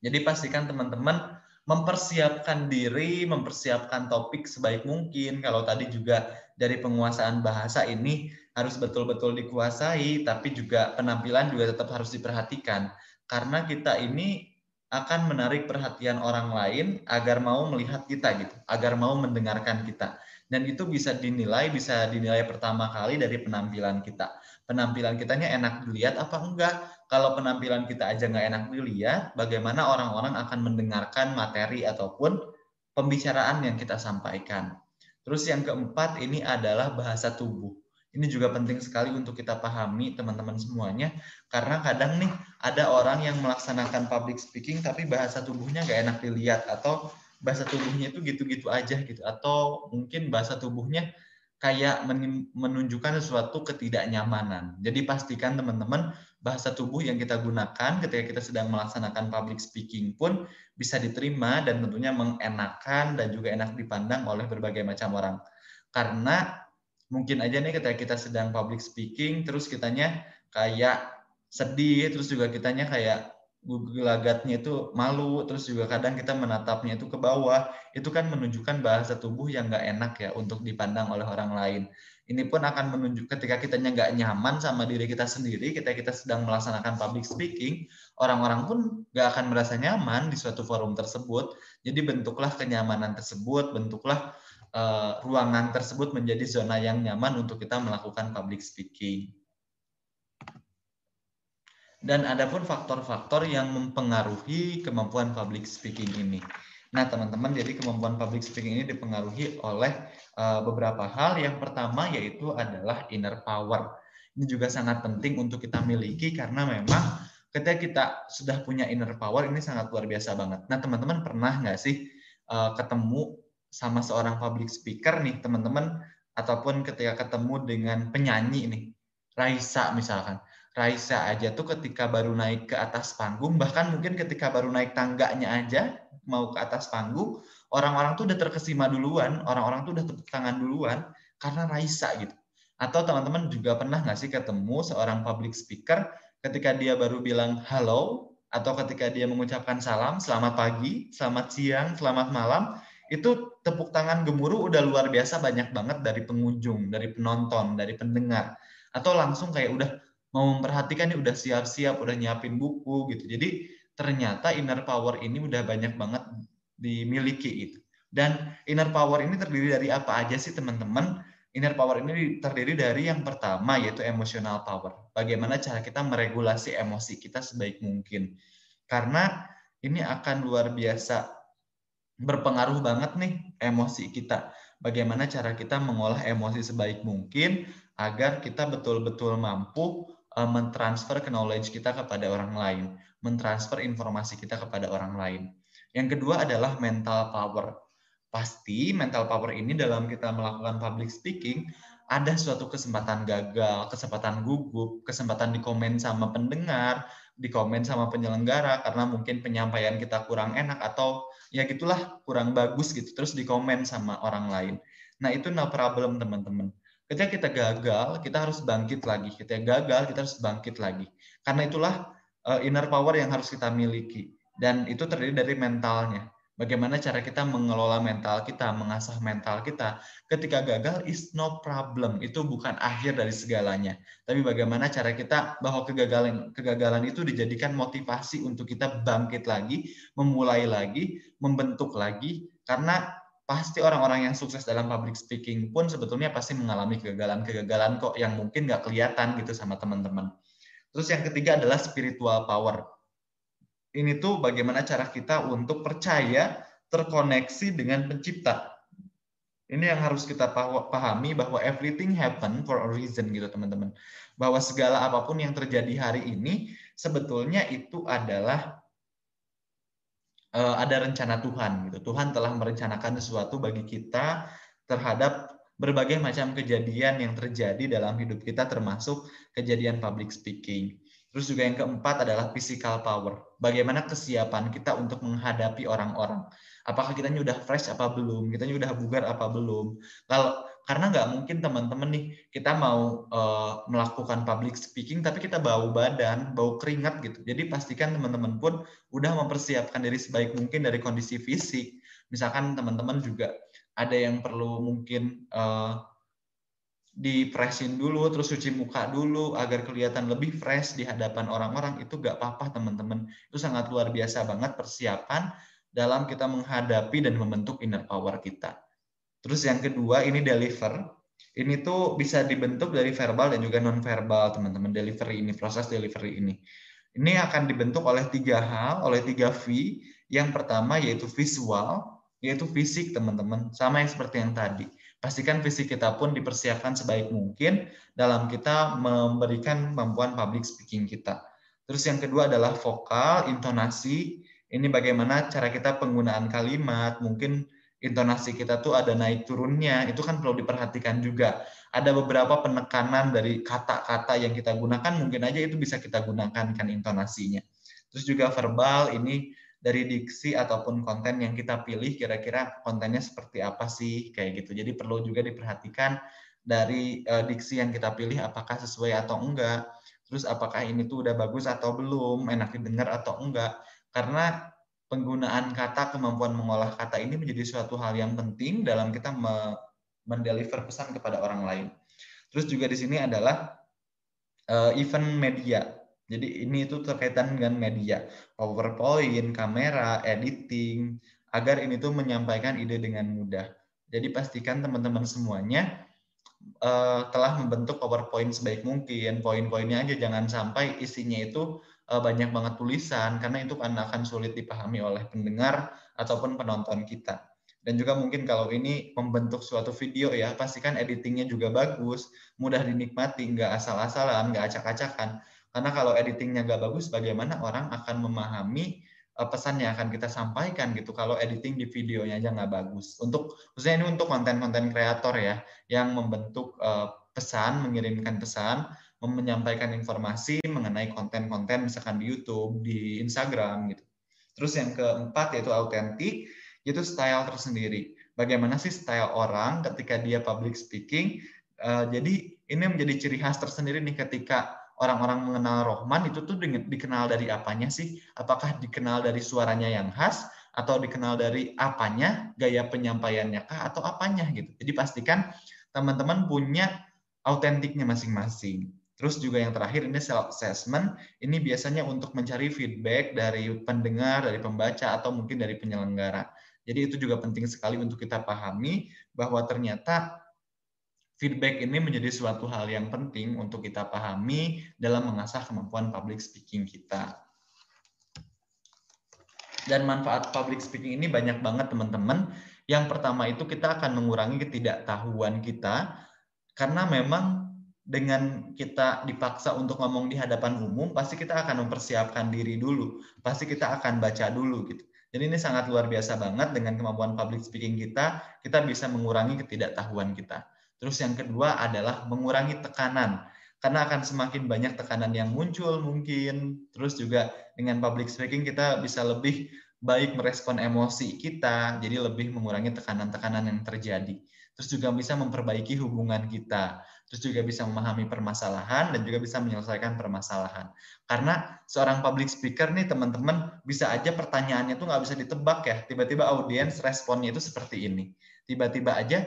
Jadi pastikan teman-teman mempersiapkan diri, mempersiapkan topik sebaik mungkin. Kalau tadi juga dari penguasaan bahasa ini harus betul-betul dikuasai, tapi juga penampilan juga tetap harus diperhatikan. Karena kita ini akan menarik perhatian orang lain agar mau melihat kita gitu, agar mau mendengarkan kita. Dan itu bisa dinilai, bisa dinilai pertama kali dari penampilan kita. Penampilan kitanya enak dilihat apa enggak? Kalau penampilan kita aja nggak enak dilihat, bagaimana orang-orang akan mendengarkan materi ataupun pembicaraan yang kita sampaikan. Terus yang keempat ini adalah bahasa tubuh. Ini juga penting sekali untuk kita pahami teman-teman semuanya, karena kadang nih ada orang yang melaksanakan public speaking tapi bahasa tubuhnya nggak enak dilihat atau bahasa tubuhnya itu gitu-gitu aja gitu atau mungkin bahasa tubuhnya kayak menunjukkan sesuatu ketidaknyamanan. Jadi pastikan teman-teman bahasa tubuh yang kita gunakan ketika kita sedang melaksanakan public speaking pun bisa diterima dan tentunya mengenakan dan juga enak dipandang oleh berbagai macam orang. Karena mungkin aja nih ketika kita sedang public speaking terus kitanya kayak sedih terus juga kitanya kayak gelagatnya itu malu, terus juga kadang kita menatapnya itu ke bawah, itu kan menunjukkan bahasa tubuh yang nggak enak ya untuk dipandang oleh orang lain. Ini pun akan menunjuk ketika kita nggak nyaman sama diri kita sendiri, ketika kita sedang melaksanakan public speaking, orang-orang pun nggak akan merasa nyaman di suatu forum tersebut. Jadi bentuklah kenyamanan tersebut, bentuklah uh, ruangan tersebut menjadi zona yang nyaman untuk kita melakukan public speaking. Dan ada pun faktor-faktor yang mempengaruhi kemampuan public speaking ini. Nah, teman-teman, jadi kemampuan public speaking ini dipengaruhi oleh uh, beberapa hal. Yang pertama yaitu adalah inner power. Ini juga sangat penting untuk kita miliki karena memang ketika kita sudah punya inner power ini sangat luar biasa banget. Nah, teman-teman pernah nggak sih uh, ketemu sama seorang public speaker nih, teman-teman, ataupun ketika ketemu dengan penyanyi nih, Raisa misalkan Raisa aja tuh ketika baru naik ke atas panggung, bahkan mungkin ketika baru naik tangganya aja mau ke atas panggung, orang-orang tuh udah terkesima duluan, orang-orang tuh udah tepuk tangan duluan karena Raisa gitu. Atau teman-teman juga pernah nggak sih ketemu seorang public speaker ketika dia baru bilang halo atau ketika dia mengucapkan salam, selamat pagi, selamat siang, selamat malam, itu tepuk tangan gemuruh udah luar biasa banyak banget dari pengunjung, dari penonton, dari pendengar. Atau langsung kayak udah mau memperhatikan nih udah siap-siap, udah nyiapin buku gitu. Jadi ternyata inner power ini udah banyak banget dimiliki itu. Dan inner power ini terdiri dari apa aja sih teman-teman? Inner power ini terdiri dari yang pertama yaitu emotional power. Bagaimana cara kita meregulasi emosi kita sebaik mungkin. Karena ini akan luar biasa berpengaruh banget nih emosi kita. Bagaimana cara kita mengolah emosi sebaik mungkin agar kita betul-betul mampu uh, mentransfer knowledge kita kepada orang lain, mentransfer informasi kita kepada orang lain. Yang kedua adalah mental power. Pasti mental power ini dalam kita melakukan public speaking ada suatu kesempatan gagal, kesempatan gugup, kesempatan dikomen sama pendengar, dikomen sama penyelenggara karena mungkin penyampaian kita kurang enak atau ya gitulah kurang bagus gitu terus dikomen sama orang lain. Nah, itu no problem teman-teman. Ketika kita gagal, kita harus bangkit lagi. Ketika gagal, kita harus bangkit lagi. Karena itulah uh, inner power yang harus kita miliki. Dan itu terdiri dari mentalnya. Bagaimana cara kita mengelola mental kita, mengasah mental kita. Ketika gagal is no problem. Itu bukan akhir dari segalanya. Tapi bagaimana cara kita bahwa kegagalan kegagalan itu dijadikan motivasi untuk kita bangkit lagi, memulai lagi, membentuk lagi karena pasti orang-orang yang sukses dalam public speaking pun sebetulnya pasti mengalami kegagalan-kegagalan kok yang mungkin nggak kelihatan gitu sama teman-teman. Terus yang ketiga adalah spiritual power. Ini tuh bagaimana cara kita untuk percaya terkoneksi dengan pencipta. Ini yang harus kita pahami bahwa everything happen for a reason gitu teman-teman. Bahwa segala apa pun yang terjadi hari ini sebetulnya itu adalah ada rencana Tuhan gitu. Tuhan telah merencanakan sesuatu bagi kita terhadap berbagai macam kejadian yang terjadi dalam hidup kita termasuk kejadian public speaking. Terus juga yang keempat adalah physical power. Bagaimana kesiapan kita untuk menghadapi orang-orang. Apakah kita udah fresh apa belum? Kita udah bugar apa belum? Kalau karena nggak mungkin teman-teman nih kita mau uh, melakukan public speaking tapi kita bau badan, bau keringat gitu. Jadi pastikan teman-teman pun udah mempersiapkan diri sebaik mungkin dari kondisi fisik. Misalkan teman-teman juga ada yang perlu mungkin uh, dipresin dulu, terus cuci muka dulu agar kelihatan lebih fresh di hadapan orang-orang itu gak apa-apa teman-teman. Itu sangat luar biasa banget persiapan dalam kita menghadapi dan membentuk inner power kita. Terus yang kedua ini deliver. Ini tuh bisa dibentuk dari verbal dan juga non verbal teman-teman delivery ini proses delivery ini. Ini akan dibentuk oleh tiga hal, oleh tiga V. Yang pertama yaitu visual, yaitu fisik teman-teman, sama yang seperti yang tadi. Pastikan fisik kita pun dipersiapkan sebaik mungkin dalam kita memberikan kemampuan public speaking kita. Terus yang kedua adalah vokal, intonasi. Ini bagaimana cara kita penggunaan kalimat, mungkin intonasi kita tuh ada naik turunnya, itu kan perlu diperhatikan juga. Ada beberapa penekanan dari kata-kata yang kita gunakan, mungkin aja itu bisa kita gunakan kan intonasinya. Terus juga verbal, ini dari diksi ataupun konten yang kita pilih, kira-kira kontennya seperti apa sih, kayak gitu. Jadi perlu juga diperhatikan dari uh, diksi yang kita pilih apakah sesuai atau enggak. terus apakah ini tuh udah bagus atau belum, enak didengar atau enggak. Karena penggunaan kata, kemampuan mengolah kata ini menjadi suatu hal yang penting dalam kita mendeliver pesan kepada orang lain. Terus juga di sini adalah uh, event media. Jadi ini itu terkaitan dengan media, PowerPoint, kamera, editing, agar ini tuh menyampaikan ide dengan mudah. Jadi pastikan teman-teman semuanya uh, telah membentuk PowerPoint sebaik mungkin. Poin-poinnya aja jangan sampai isinya itu banyak banget tulisan karena itu akan sulit dipahami oleh pendengar ataupun penonton kita. Dan juga mungkin kalau ini membentuk suatu video ya, pastikan editingnya juga bagus, mudah dinikmati, nggak asal-asalan, nggak acak-acakan. Karena kalau editingnya nggak bagus, bagaimana orang akan memahami eh, pesan yang akan kita sampaikan gitu kalau editing di videonya aja nggak bagus. Untuk khususnya ini untuk konten-konten kreator ya yang membentuk uh, pesan, mengirimkan pesan, menyampaikan informasi mengenai konten-konten misalkan di YouTube, di Instagram gitu. Terus yang keempat yaitu autentik itu style tersendiri. Bagaimana sih style orang ketika dia public speaking? Uh, jadi ini menjadi ciri khas tersendiri nih ketika orang-orang mengenal Rohman itu tuh dikenal dari apanya sih? Apakah dikenal dari suaranya yang khas atau dikenal dari apanya, gaya penyampaiannya kah atau apanya gitu. Jadi pastikan teman-teman punya autentiknya masing-masing. Terus juga yang terakhir ini self assessment. Ini biasanya untuk mencari feedback dari pendengar, dari pembaca atau mungkin dari penyelenggara. Jadi itu juga penting sekali untuk kita pahami bahwa ternyata feedback ini menjadi suatu hal yang penting untuk kita pahami dalam mengasah kemampuan public speaking kita. Dan manfaat public speaking ini banyak banget teman-teman. Yang pertama itu kita akan mengurangi ketidaktahuan kita karena memang dengan kita dipaksa untuk ngomong di hadapan umum, pasti kita akan mempersiapkan diri dulu. Pasti kita akan baca dulu gitu. Jadi ini sangat luar biasa banget dengan kemampuan public speaking kita, kita bisa mengurangi ketidaktahuan kita. Terus yang kedua adalah mengurangi tekanan. Karena akan semakin banyak tekanan yang muncul mungkin. Terus juga dengan public speaking kita bisa lebih baik merespon emosi kita, jadi lebih mengurangi tekanan-tekanan yang terjadi. Terus juga bisa memperbaiki hubungan kita terus juga bisa memahami permasalahan dan juga bisa menyelesaikan permasalahan. Karena seorang public speaker nih teman-teman bisa aja pertanyaannya tuh nggak bisa ditebak ya. Tiba-tiba audiens responnya itu seperti ini. Tiba-tiba aja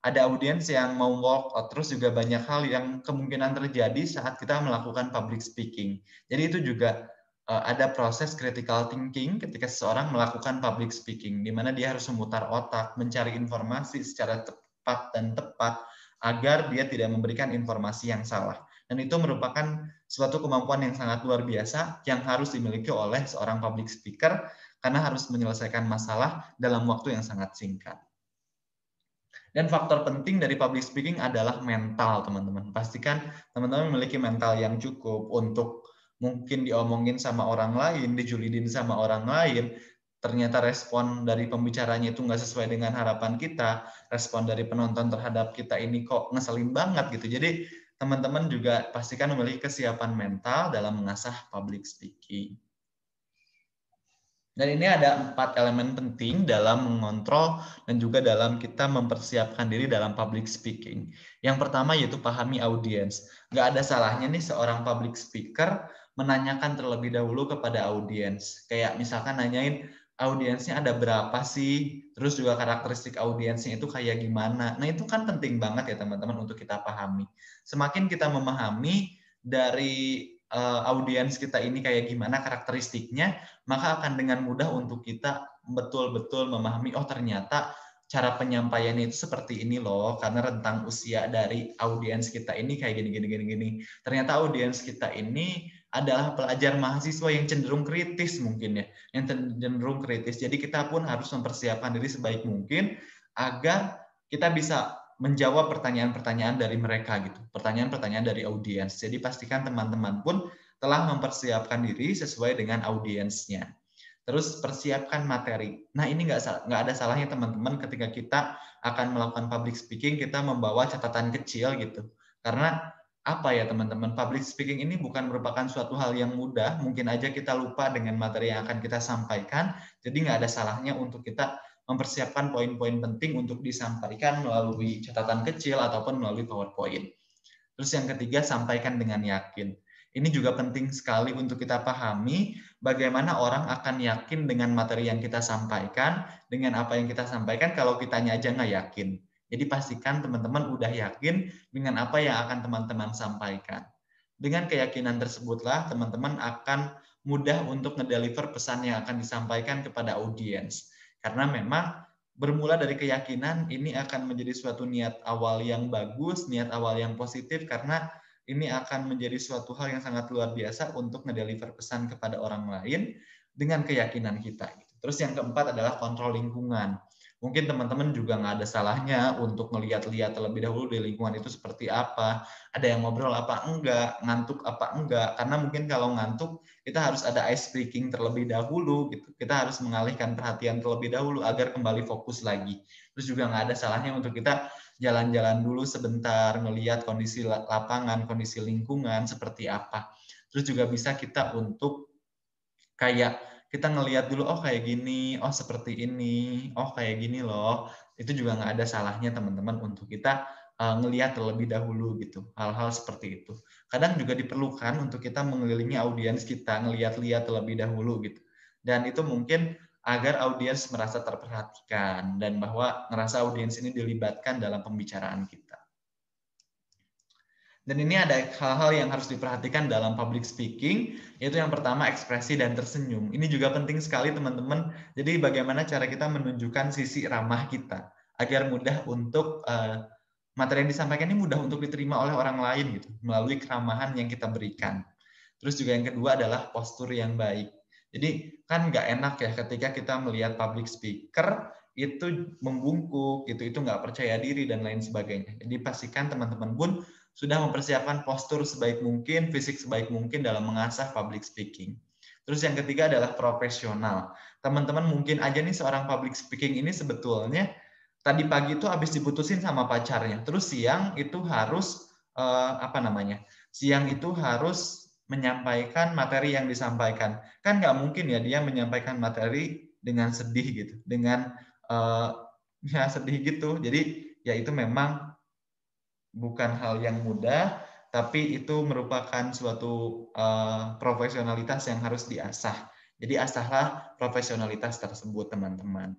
ada audiens yang mau walk out terus juga banyak hal yang kemungkinan terjadi saat kita melakukan public speaking. Jadi itu juga uh, ada proses critical thinking ketika seseorang melakukan public speaking di mana dia harus memutar otak, mencari informasi secara tepat dan tepat agar dia tidak memberikan informasi yang salah. Dan itu merupakan suatu kemampuan yang sangat luar biasa yang harus dimiliki oleh seorang public speaker karena harus menyelesaikan masalah dalam waktu yang sangat singkat. Dan faktor penting dari public speaking adalah mental, teman-teman. Pastikan teman-teman memiliki mental yang cukup untuk mungkin diomongin sama orang lain, dijulidin sama orang lain, ternyata respon dari pembicaranya itu nggak sesuai dengan harapan kita, respon dari penonton terhadap kita ini kok ngeselin banget gitu. Jadi teman-teman juga pastikan memiliki kesiapan mental dalam mengasah public speaking. Dan ini ada empat elemen penting dalam mengontrol dan juga dalam kita mempersiapkan diri dalam public speaking. Yang pertama yaitu pahami audiens. Nggak ada salahnya nih seorang public speaker menanyakan terlebih dahulu kepada audiens. Kayak misalkan nanyain, audiensnya ada berapa sih, terus juga karakteristik audiensnya itu kayak gimana. Nah itu kan penting banget ya teman-teman untuk kita pahami. Semakin kita memahami dari uh, audiens kita ini kayak gimana karakteristiknya, maka akan dengan mudah untuk kita betul-betul memahami, oh ternyata cara penyampaiannya itu seperti ini loh karena rentang usia dari audiens kita ini kayak gini gini gini gini ternyata audiens kita ini adalah pelajar mahasiswa yang cenderung kritis mungkin ya, yang cenderung kritis. Jadi kita pun harus mempersiapkan diri sebaik mungkin agar kita bisa menjawab pertanyaan-pertanyaan dari mereka gitu, pertanyaan-pertanyaan dari audiens. Jadi pastikan teman-teman pun telah mempersiapkan diri sesuai dengan audiensnya. Terus persiapkan materi. Nah ini nggak nggak ada salahnya teman-teman ketika kita akan melakukan public speaking kita membawa catatan kecil gitu, karena apa ya teman-teman? Public speaking ini bukan merupakan suatu hal yang mudah. Mungkin aja kita lupa dengan materi yang akan kita sampaikan. Jadi nggak ada salahnya untuk kita mempersiapkan poin-poin penting untuk disampaikan melalui catatan kecil ataupun melalui powerpoint. Terus yang ketiga sampaikan dengan yakin. Ini juga penting sekali untuk kita pahami bagaimana orang akan yakin dengan materi yang kita sampaikan, dengan apa yang kita sampaikan kalau kitanya aja nggak yakin. Jadi pastikan teman-teman udah yakin dengan apa yang akan teman-teman sampaikan. Dengan keyakinan tersebutlah teman-teman akan mudah untuk ngedeliver pesan yang akan disampaikan kepada audiens. Karena memang bermula dari keyakinan ini akan menjadi suatu niat awal yang bagus, niat awal yang positif karena ini akan menjadi suatu hal yang sangat luar biasa untuk ngedeliver pesan kepada orang lain dengan keyakinan kita. Terus yang keempat adalah kontrol lingkungan. Mungkin teman-teman juga nggak ada salahnya untuk melihat-lihat terlebih dahulu di lingkungan itu seperti apa, ada yang ngobrol apa enggak, ngantuk apa enggak, karena mungkin kalau ngantuk kita harus ada ice breaking terlebih dahulu, gitu. kita harus mengalihkan perhatian terlebih dahulu agar kembali fokus lagi. Terus juga nggak ada salahnya untuk kita jalan-jalan dulu sebentar, melihat kondisi lapangan, kondisi lingkungan seperti apa. Terus juga bisa kita untuk kayak kita ngelihat dulu, oh kayak gini, oh seperti ini, oh kayak gini loh. Itu juga nggak ada salahnya teman-teman untuk kita uh, ngelihat terlebih dahulu gitu. Hal-hal seperti itu. Kadang juga diperlukan untuk kita mengelilingi audiens kita, ngelihat-lihat terlebih dahulu gitu. Dan itu mungkin agar audiens merasa terperhatikan dan bahwa ngerasa audiens ini dilibatkan dalam pembicaraan kita. Dan ini ada hal-hal yang harus diperhatikan dalam public speaking, yaitu yang pertama ekspresi dan tersenyum. Ini juga penting sekali teman-teman. Jadi bagaimana cara kita menunjukkan sisi ramah kita agar mudah untuk uh, materi yang disampaikan ini mudah untuk diterima oleh orang lain gitu melalui keramahan yang kita berikan. Terus juga yang kedua adalah postur yang baik. Jadi kan nggak enak ya ketika kita melihat public speaker itu membungkuk gitu, itu nggak percaya diri dan lain sebagainya. Jadi pastikan teman-teman pun sudah mempersiapkan postur sebaik mungkin, fisik sebaik mungkin dalam mengasah public speaking. Terus yang ketiga adalah profesional. Teman-teman mungkin aja nih seorang public speaking ini sebetulnya tadi pagi itu habis diputusin sama pacarnya. Terus siang itu harus eh, apa namanya? Siang itu harus menyampaikan materi yang disampaikan. Kan nggak mungkin ya dia menyampaikan materi dengan sedih gitu, dengan uh, ya sedih gitu. Jadi ya itu memang bukan hal yang mudah, tapi itu merupakan suatu uh, profesionalitas yang harus diasah. Jadi asahlah profesionalitas tersebut teman-teman.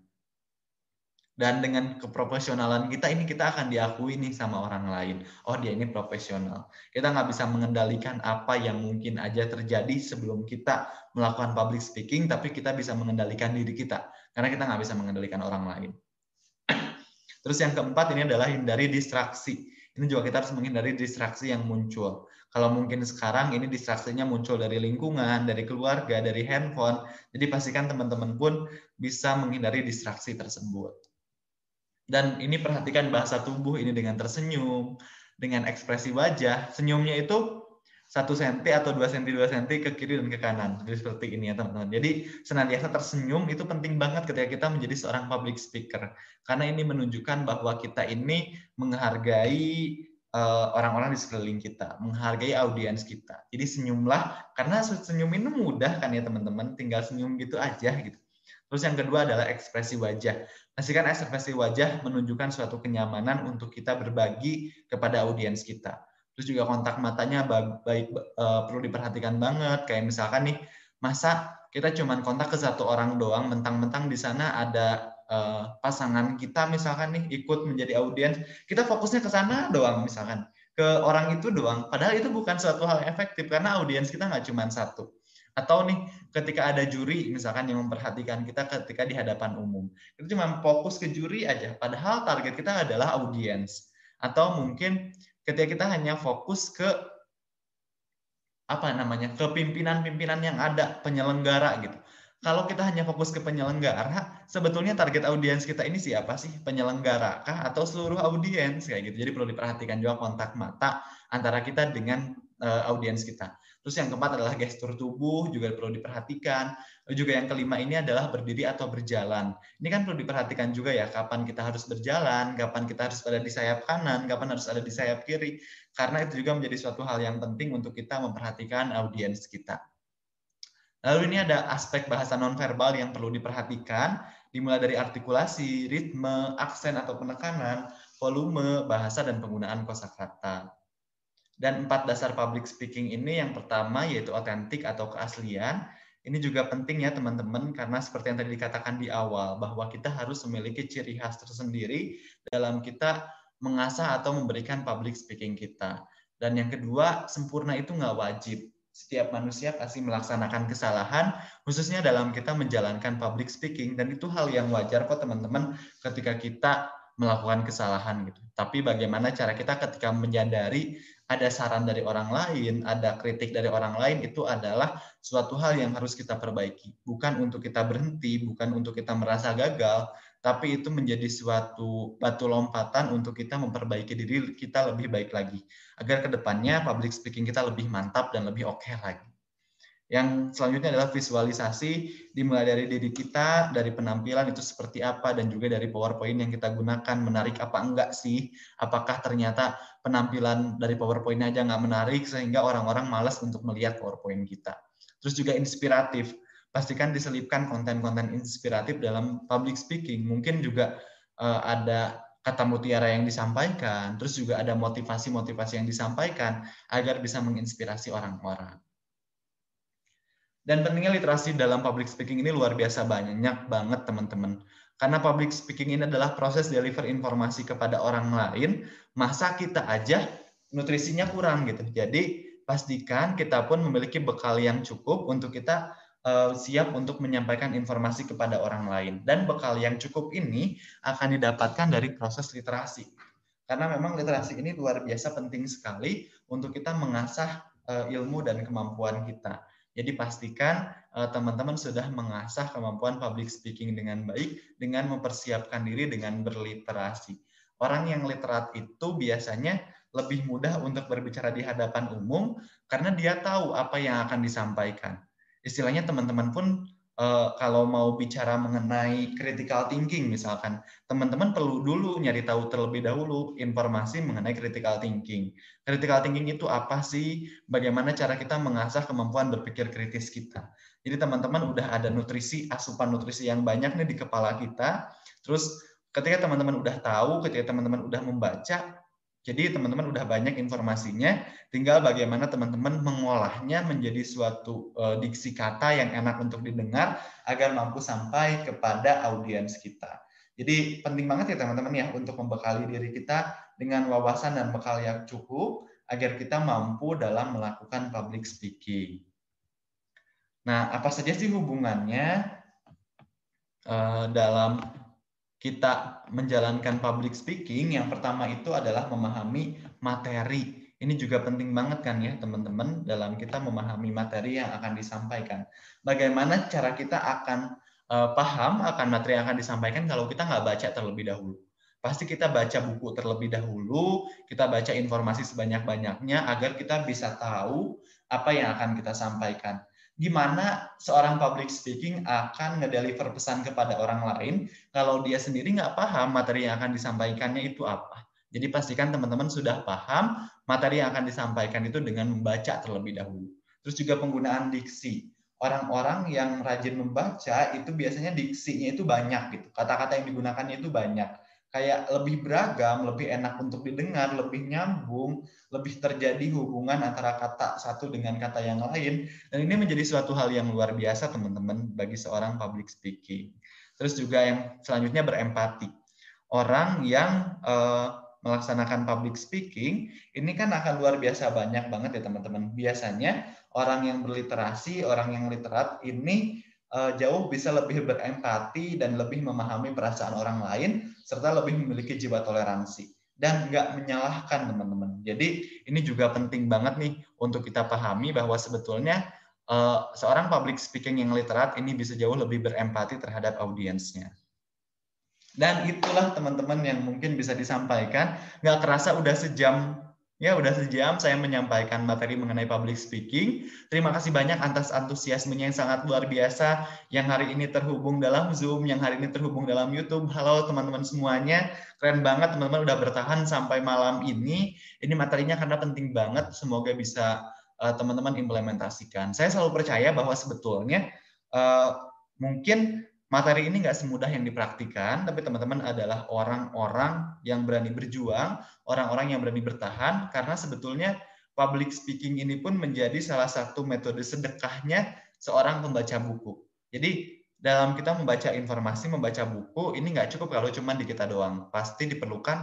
Dan dengan keprofesionalan kita ini kita akan diakui nih sama orang lain. Oh dia ini profesional. Kita nggak bisa mengendalikan apa yang mungkin aja terjadi sebelum kita melakukan public speaking, tapi kita bisa mengendalikan diri kita. Karena kita nggak bisa mengendalikan orang lain. Terus yang keempat ini adalah hindari distraksi. Ini juga kita harus menghindari distraksi yang muncul. Kalau mungkin sekarang ini distraksinya muncul dari lingkungan, dari keluarga, dari handphone. Jadi pastikan teman-teman pun bisa menghindari distraksi tersebut. Dan ini perhatikan bahasa tubuh ini dengan tersenyum, dengan ekspresi wajah. Senyumnya itu satu senti atau dua senti dua senti ke kiri dan ke kanan. Jadi seperti ini ya teman-teman. Jadi senantiasa tersenyum itu penting banget ketika kita menjadi seorang public speaker. Karena ini menunjukkan bahwa kita ini menghargai eh, orang-orang di sekeliling kita, menghargai audiens kita. Jadi senyumlah, karena senyum ini mudah kan ya teman-teman, tinggal senyum gitu aja gitu. Terus yang kedua adalah ekspresi wajah. Pastikan ekspresi wajah menunjukkan suatu kenyamanan untuk kita berbagi kepada audiens kita. Terus juga kontak matanya baik uh, perlu diperhatikan banget. Kayak misalkan nih, masa kita cuma kontak ke satu orang doang, mentang-mentang di sana ada uh, pasangan kita misalkan nih ikut menjadi audiens, kita fokusnya ke sana doang misalkan ke orang itu doang. Padahal itu bukan suatu hal efektif karena audiens kita nggak cuma satu. Atau nih ketika ada juri misalkan yang memperhatikan kita ketika di hadapan umum. Itu cuma fokus ke juri aja. Padahal target kita adalah audiens. Atau mungkin ketika kita hanya fokus ke apa namanya ke pimpinan-pimpinan yang ada penyelenggara gitu. Kalau kita hanya fokus ke penyelenggara, sebetulnya target audiens kita ini siapa sih? Penyelenggara kah atau seluruh audiens kayak gitu. Jadi perlu diperhatikan juga kontak mata antara kita dengan uh, audiens kita. Terus yang keempat adalah gestur tubuh juga perlu diperhatikan. Juga yang kelima ini adalah berdiri atau berjalan. Ini kan perlu diperhatikan juga ya kapan kita harus berjalan, kapan kita harus ada di sayap kanan, kapan harus ada di sayap kiri. Karena itu juga menjadi suatu hal yang penting untuk kita memperhatikan audiens kita. Lalu ini ada aspek bahasa nonverbal yang perlu diperhatikan, dimulai dari artikulasi, ritme, aksen atau penekanan, volume, bahasa, dan penggunaan kosakata. Dan empat dasar public speaking ini yang pertama yaitu otentik atau keaslian. Ini juga penting ya teman-teman karena seperti yang tadi dikatakan di awal bahwa kita harus memiliki ciri khas tersendiri dalam kita mengasah atau memberikan public speaking kita. Dan yang kedua, sempurna itu nggak wajib. Setiap manusia pasti melaksanakan kesalahan, khususnya dalam kita menjalankan public speaking. Dan itu hal yang wajar kok teman-teman ketika kita melakukan kesalahan gitu. Tapi bagaimana cara kita ketika menyadari ada saran dari orang lain, ada kritik dari orang lain itu adalah suatu hal yang harus kita perbaiki. Bukan untuk kita berhenti, bukan untuk kita merasa gagal, tapi itu menjadi suatu batu lompatan untuk kita memperbaiki diri kita lebih baik lagi agar ke depannya public speaking kita lebih mantap dan lebih oke okay lagi. Yang selanjutnya adalah visualisasi dimulai dari diri kita, dari penampilan itu seperti apa, dan juga dari PowerPoint yang kita gunakan, menarik apa enggak sih? Apakah ternyata penampilan dari PowerPoint aja nggak menarik sehingga orang-orang malas untuk melihat PowerPoint kita. Terus juga inspiratif pastikan diselipkan konten-konten inspiratif dalam public speaking. Mungkin juga uh, ada kata mutiara yang disampaikan, terus juga ada motivasi-motivasi yang disampaikan agar bisa menginspirasi orang-orang. Dan pentingnya literasi dalam public speaking ini luar biasa banyak banget teman-teman. Karena public speaking ini adalah proses deliver informasi kepada orang lain, masa kita aja nutrisinya kurang gitu. Jadi pastikan kita pun memiliki bekal yang cukup untuk kita uh, siap untuk menyampaikan informasi kepada orang lain. Dan bekal yang cukup ini akan didapatkan dari proses literasi. Karena memang literasi ini luar biasa penting sekali untuk kita mengasah uh, ilmu dan kemampuan kita. Jadi pastikan eh, teman-teman uh, sudah mengasah kemampuan public speaking dengan baik dengan mempersiapkan diri dengan berliterasi. Orang yang literat itu biasanya lebih mudah untuk berbicara di hadapan umum karena dia tahu apa yang akan disampaikan istilahnya teman-teman pun uh, kalau mau bicara mengenai critical thinking misalkan, teman-teman perlu dulu nyari tahu terlebih dahulu informasi mengenai critical thinking. Critical thinking itu apa sih? Bagaimana cara kita mengasah kemampuan berpikir kritis kita? Jadi teman-teman udah ada nutrisi, asupan nutrisi yang banyak nih di kepala kita. Terus ketika teman-teman udah tahu, ketika teman-teman udah membaca, jadi teman-teman udah banyak informasinya, tinggal bagaimana teman-teman mengolahnya menjadi suatu uh, diksi kata yang enak untuk didengar agar mampu sampai kepada audiens kita. Jadi penting banget ya teman-teman ya untuk membekali diri kita dengan wawasan dan bekal yang cukup agar kita mampu dalam melakukan public speaking. Nah, apa saja sih hubungannya uh, dalam kita menjalankan public speaking, yang pertama itu adalah memahami materi. Ini juga penting banget kan ya teman-teman dalam kita memahami materi yang akan disampaikan. Bagaimana cara kita akan uh, paham akan materi yang akan disampaikan kalau kita nggak baca terlebih dahulu. Pasti kita baca buku terlebih dahulu, kita baca informasi sebanyak-banyaknya agar kita bisa tahu apa yang akan kita sampaikan gimana seorang public speaking akan ngedeliver pesan kepada orang lain kalau dia sendiri nggak paham materi yang akan disampaikannya itu apa. Jadi pastikan teman-teman sudah paham materi yang akan disampaikan itu dengan membaca terlebih dahulu. Terus juga penggunaan diksi. Orang-orang yang rajin membaca itu biasanya diksinya itu banyak gitu. Kata-kata yang digunakannya itu banyak kayak lebih beragam, lebih enak untuk didengar, lebih nyambung, lebih terjadi hubungan antara kata satu dengan kata yang lain. Dan ini menjadi suatu hal yang luar biasa teman-teman bagi seorang public speaking. Terus juga yang selanjutnya berempati. Orang yang uh, melaksanakan public speaking, ini kan akan luar biasa banyak banget ya teman-teman. Biasanya orang yang berliterasi, orang yang literat ini uh, jauh bisa lebih berempati dan lebih memahami perasaan orang lain serta lebih memiliki jiwa toleransi dan nggak menyalahkan teman-teman. Jadi ini juga penting banget nih untuk kita pahami bahwa sebetulnya uh, seorang public speaking yang literat ini bisa jauh lebih berempati terhadap audiensnya. Dan itulah teman-teman yang mungkin bisa disampaikan. Nggak kerasa udah sejam Ya, udah sejam saya menyampaikan materi mengenai public speaking. Terima kasih banyak atas antusiasmenya yang sangat luar biasa yang hari ini terhubung dalam Zoom, yang hari ini terhubung dalam YouTube. Halo teman-teman semuanya. Keren banget teman-teman udah bertahan sampai malam ini. Ini materinya karena penting banget. Semoga bisa uh, teman-teman implementasikan. Saya selalu percaya bahwa sebetulnya uh, mungkin materi ini nggak semudah yang dipraktikan, tapi teman-teman adalah orang-orang yang berani berjuang, orang-orang yang berani bertahan, karena sebetulnya public speaking ini pun menjadi salah satu metode sedekahnya seorang pembaca buku. Jadi dalam kita membaca informasi, membaca buku, ini nggak cukup kalau cuma di kita doang. Pasti diperlukan,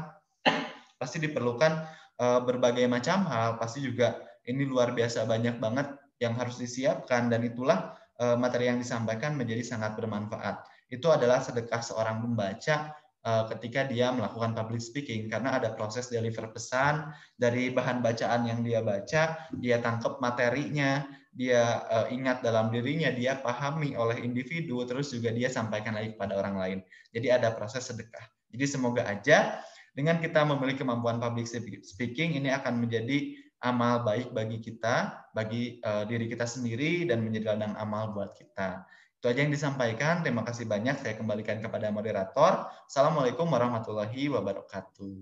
pasti diperlukan uh, berbagai macam hal. Pasti juga ini luar biasa banyak banget yang harus disiapkan dan itulah materi yang disampaikan menjadi sangat bermanfaat. Itu adalah sedekah seorang pembaca uh, ketika dia melakukan public speaking karena ada proses deliver pesan dari bahan bacaan yang dia baca, dia tangkap materinya, dia uh, ingat dalam dirinya, dia pahami oleh individu, terus juga dia sampaikan lagi kepada orang lain. Jadi ada proses sedekah. Jadi semoga aja dengan kita memiliki kemampuan public speaking ini akan menjadi amal baik bagi kita, bagi uh, diri kita sendiri dan menjadi ladang amal buat kita. Itu aja yang disampaikan. Terima kasih banyak. Saya kembalikan kepada moderator. Assalamualaikum warahmatullahi wabarakatuh.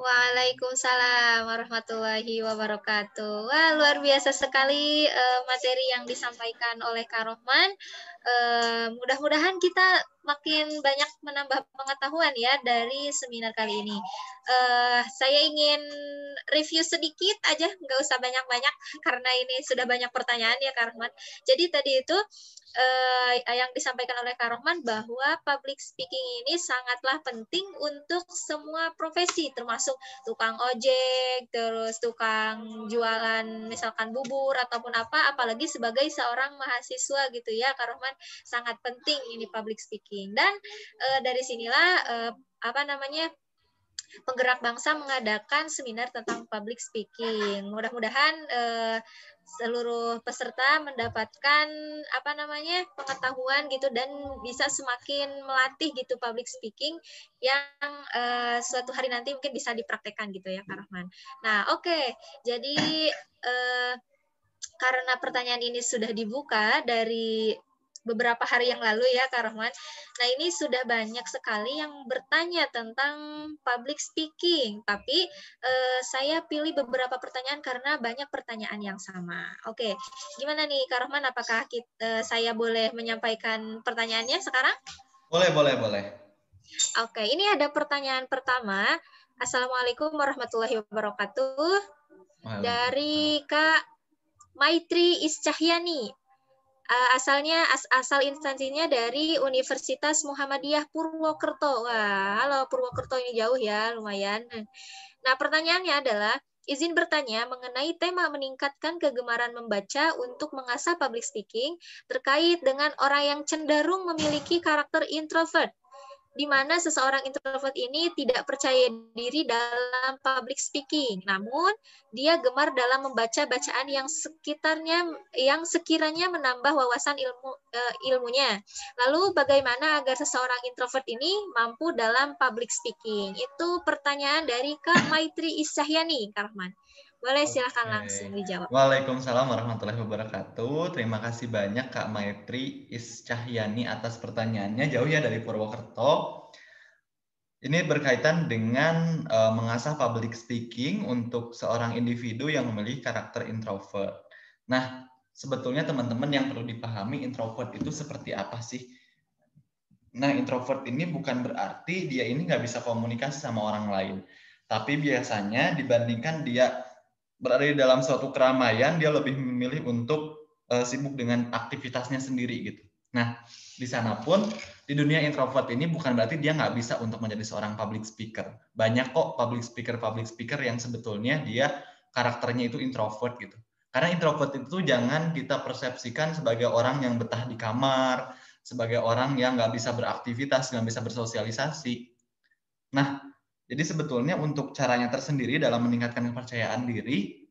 Waalaikumsalam warahmatullahi wabarakatuh. Wah, luar biasa sekali uh, materi yang disampaikan oleh Kak Rohman. Uh, mudah-mudahan kita makin banyak menambah pengetahuan ya dari seminar kali ini. Uh, saya ingin review sedikit aja, nggak usah banyak-banyak karena ini sudah banyak pertanyaan ya Kak Rohman. Jadi tadi itu uh, yang disampaikan oleh Kak Rohman bahwa public speaking ini sangatlah penting untuk semua profesi termasuk tukang ojek, terus tukang jualan misalkan bubur ataupun apa apalagi sebagai seorang mahasiswa gitu ya Kak Rohman sangat penting ini public speaking dan uh, dari sinilah uh, apa namanya penggerak bangsa mengadakan seminar tentang public speaking. Mudah-mudahan uh, seluruh peserta mendapatkan apa namanya pengetahuan gitu dan bisa semakin melatih gitu public speaking yang suatu hari nanti mungkin bisa dipraktekkan gitu ya Kak Rahman. Nah oke okay. jadi karena pertanyaan ini sudah dibuka dari beberapa hari yang lalu ya Kak Rohman. Nah ini sudah banyak sekali yang bertanya tentang public speaking, tapi eh, saya pilih beberapa pertanyaan karena banyak pertanyaan yang sama. Oke, gimana nih Kak Rohman? Apakah kita, saya boleh menyampaikan pertanyaannya sekarang? Boleh, boleh, boleh. Oke, ini ada pertanyaan pertama. Assalamualaikum warahmatullahi wabarakatuh. Dari Kak Maitri Iscahyani uh, asalnya as, asal instansinya dari Universitas Muhammadiyah Purwokerto. Wah, halo Purwokerto ini jauh ya, lumayan. Nah, pertanyaannya adalah izin bertanya mengenai tema meningkatkan kegemaran membaca untuk mengasah public speaking terkait dengan orang yang cenderung memiliki karakter introvert di mana seseorang introvert ini tidak percaya diri dalam public speaking. Namun, dia gemar dalam membaca bacaan yang sekitarnya yang sekiranya menambah wawasan ilmu uh, ilmunya. Lalu, bagaimana agar seseorang introvert ini mampu dalam public speaking? Itu pertanyaan dari Kak Maitri Isyahyani, Karman. Boleh silahkan Oke. langsung dijawab. Waalaikumsalam warahmatullahi wabarakatuh. Terima kasih banyak Kak Maitri Iscahyani atas pertanyaannya. Jauh ya dari Purwokerto. Ini berkaitan dengan uh, mengasah public speaking untuk seorang individu yang memiliki karakter introvert. Nah, sebetulnya teman-teman yang perlu dipahami introvert itu seperti apa sih? Nah, introvert ini bukan berarti dia ini nggak bisa komunikasi sama orang lain. Tapi biasanya dibandingkan dia berada di dalam suatu keramaian, dia lebih memilih untuk uh, sibuk dengan aktivitasnya sendiri gitu. Nah, di sana pun di dunia introvert ini bukan berarti dia nggak bisa untuk menjadi seorang public speaker. Banyak kok public speaker public speaker yang sebetulnya dia karakternya itu introvert gitu. Karena introvert itu jangan kita persepsikan sebagai orang yang betah di kamar, sebagai orang yang nggak bisa beraktivitas, nggak bisa bersosialisasi. Nah, jadi sebetulnya untuk caranya tersendiri dalam meningkatkan kepercayaan diri,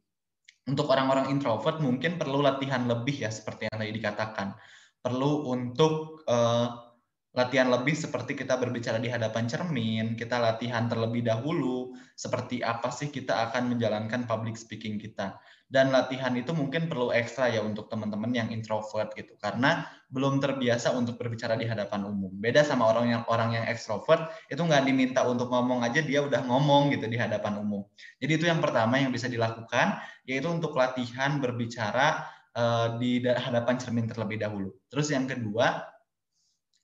untuk orang-orang introvert mungkin perlu latihan lebih ya seperti yang tadi dikatakan. Perlu untuk uh, latihan lebih seperti kita berbicara di hadapan cermin, kita latihan terlebih dahulu seperti apa sih kita akan menjalankan public speaking kita dan latihan itu mungkin perlu ekstra ya untuk teman-teman yang introvert gitu karena belum terbiasa untuk berbicara di hadapan umum. Beda sama orang yang orang yang ekstrovert itu nggak diminta untuk ngomong aja dia udah ngomong gitu di hadapan umum. Jadi itu yang pertama yang bisa dilakukan yaitu untuk latihan berbicara uh, di hadapan cermin terlebih dahulu. Terus yang kedua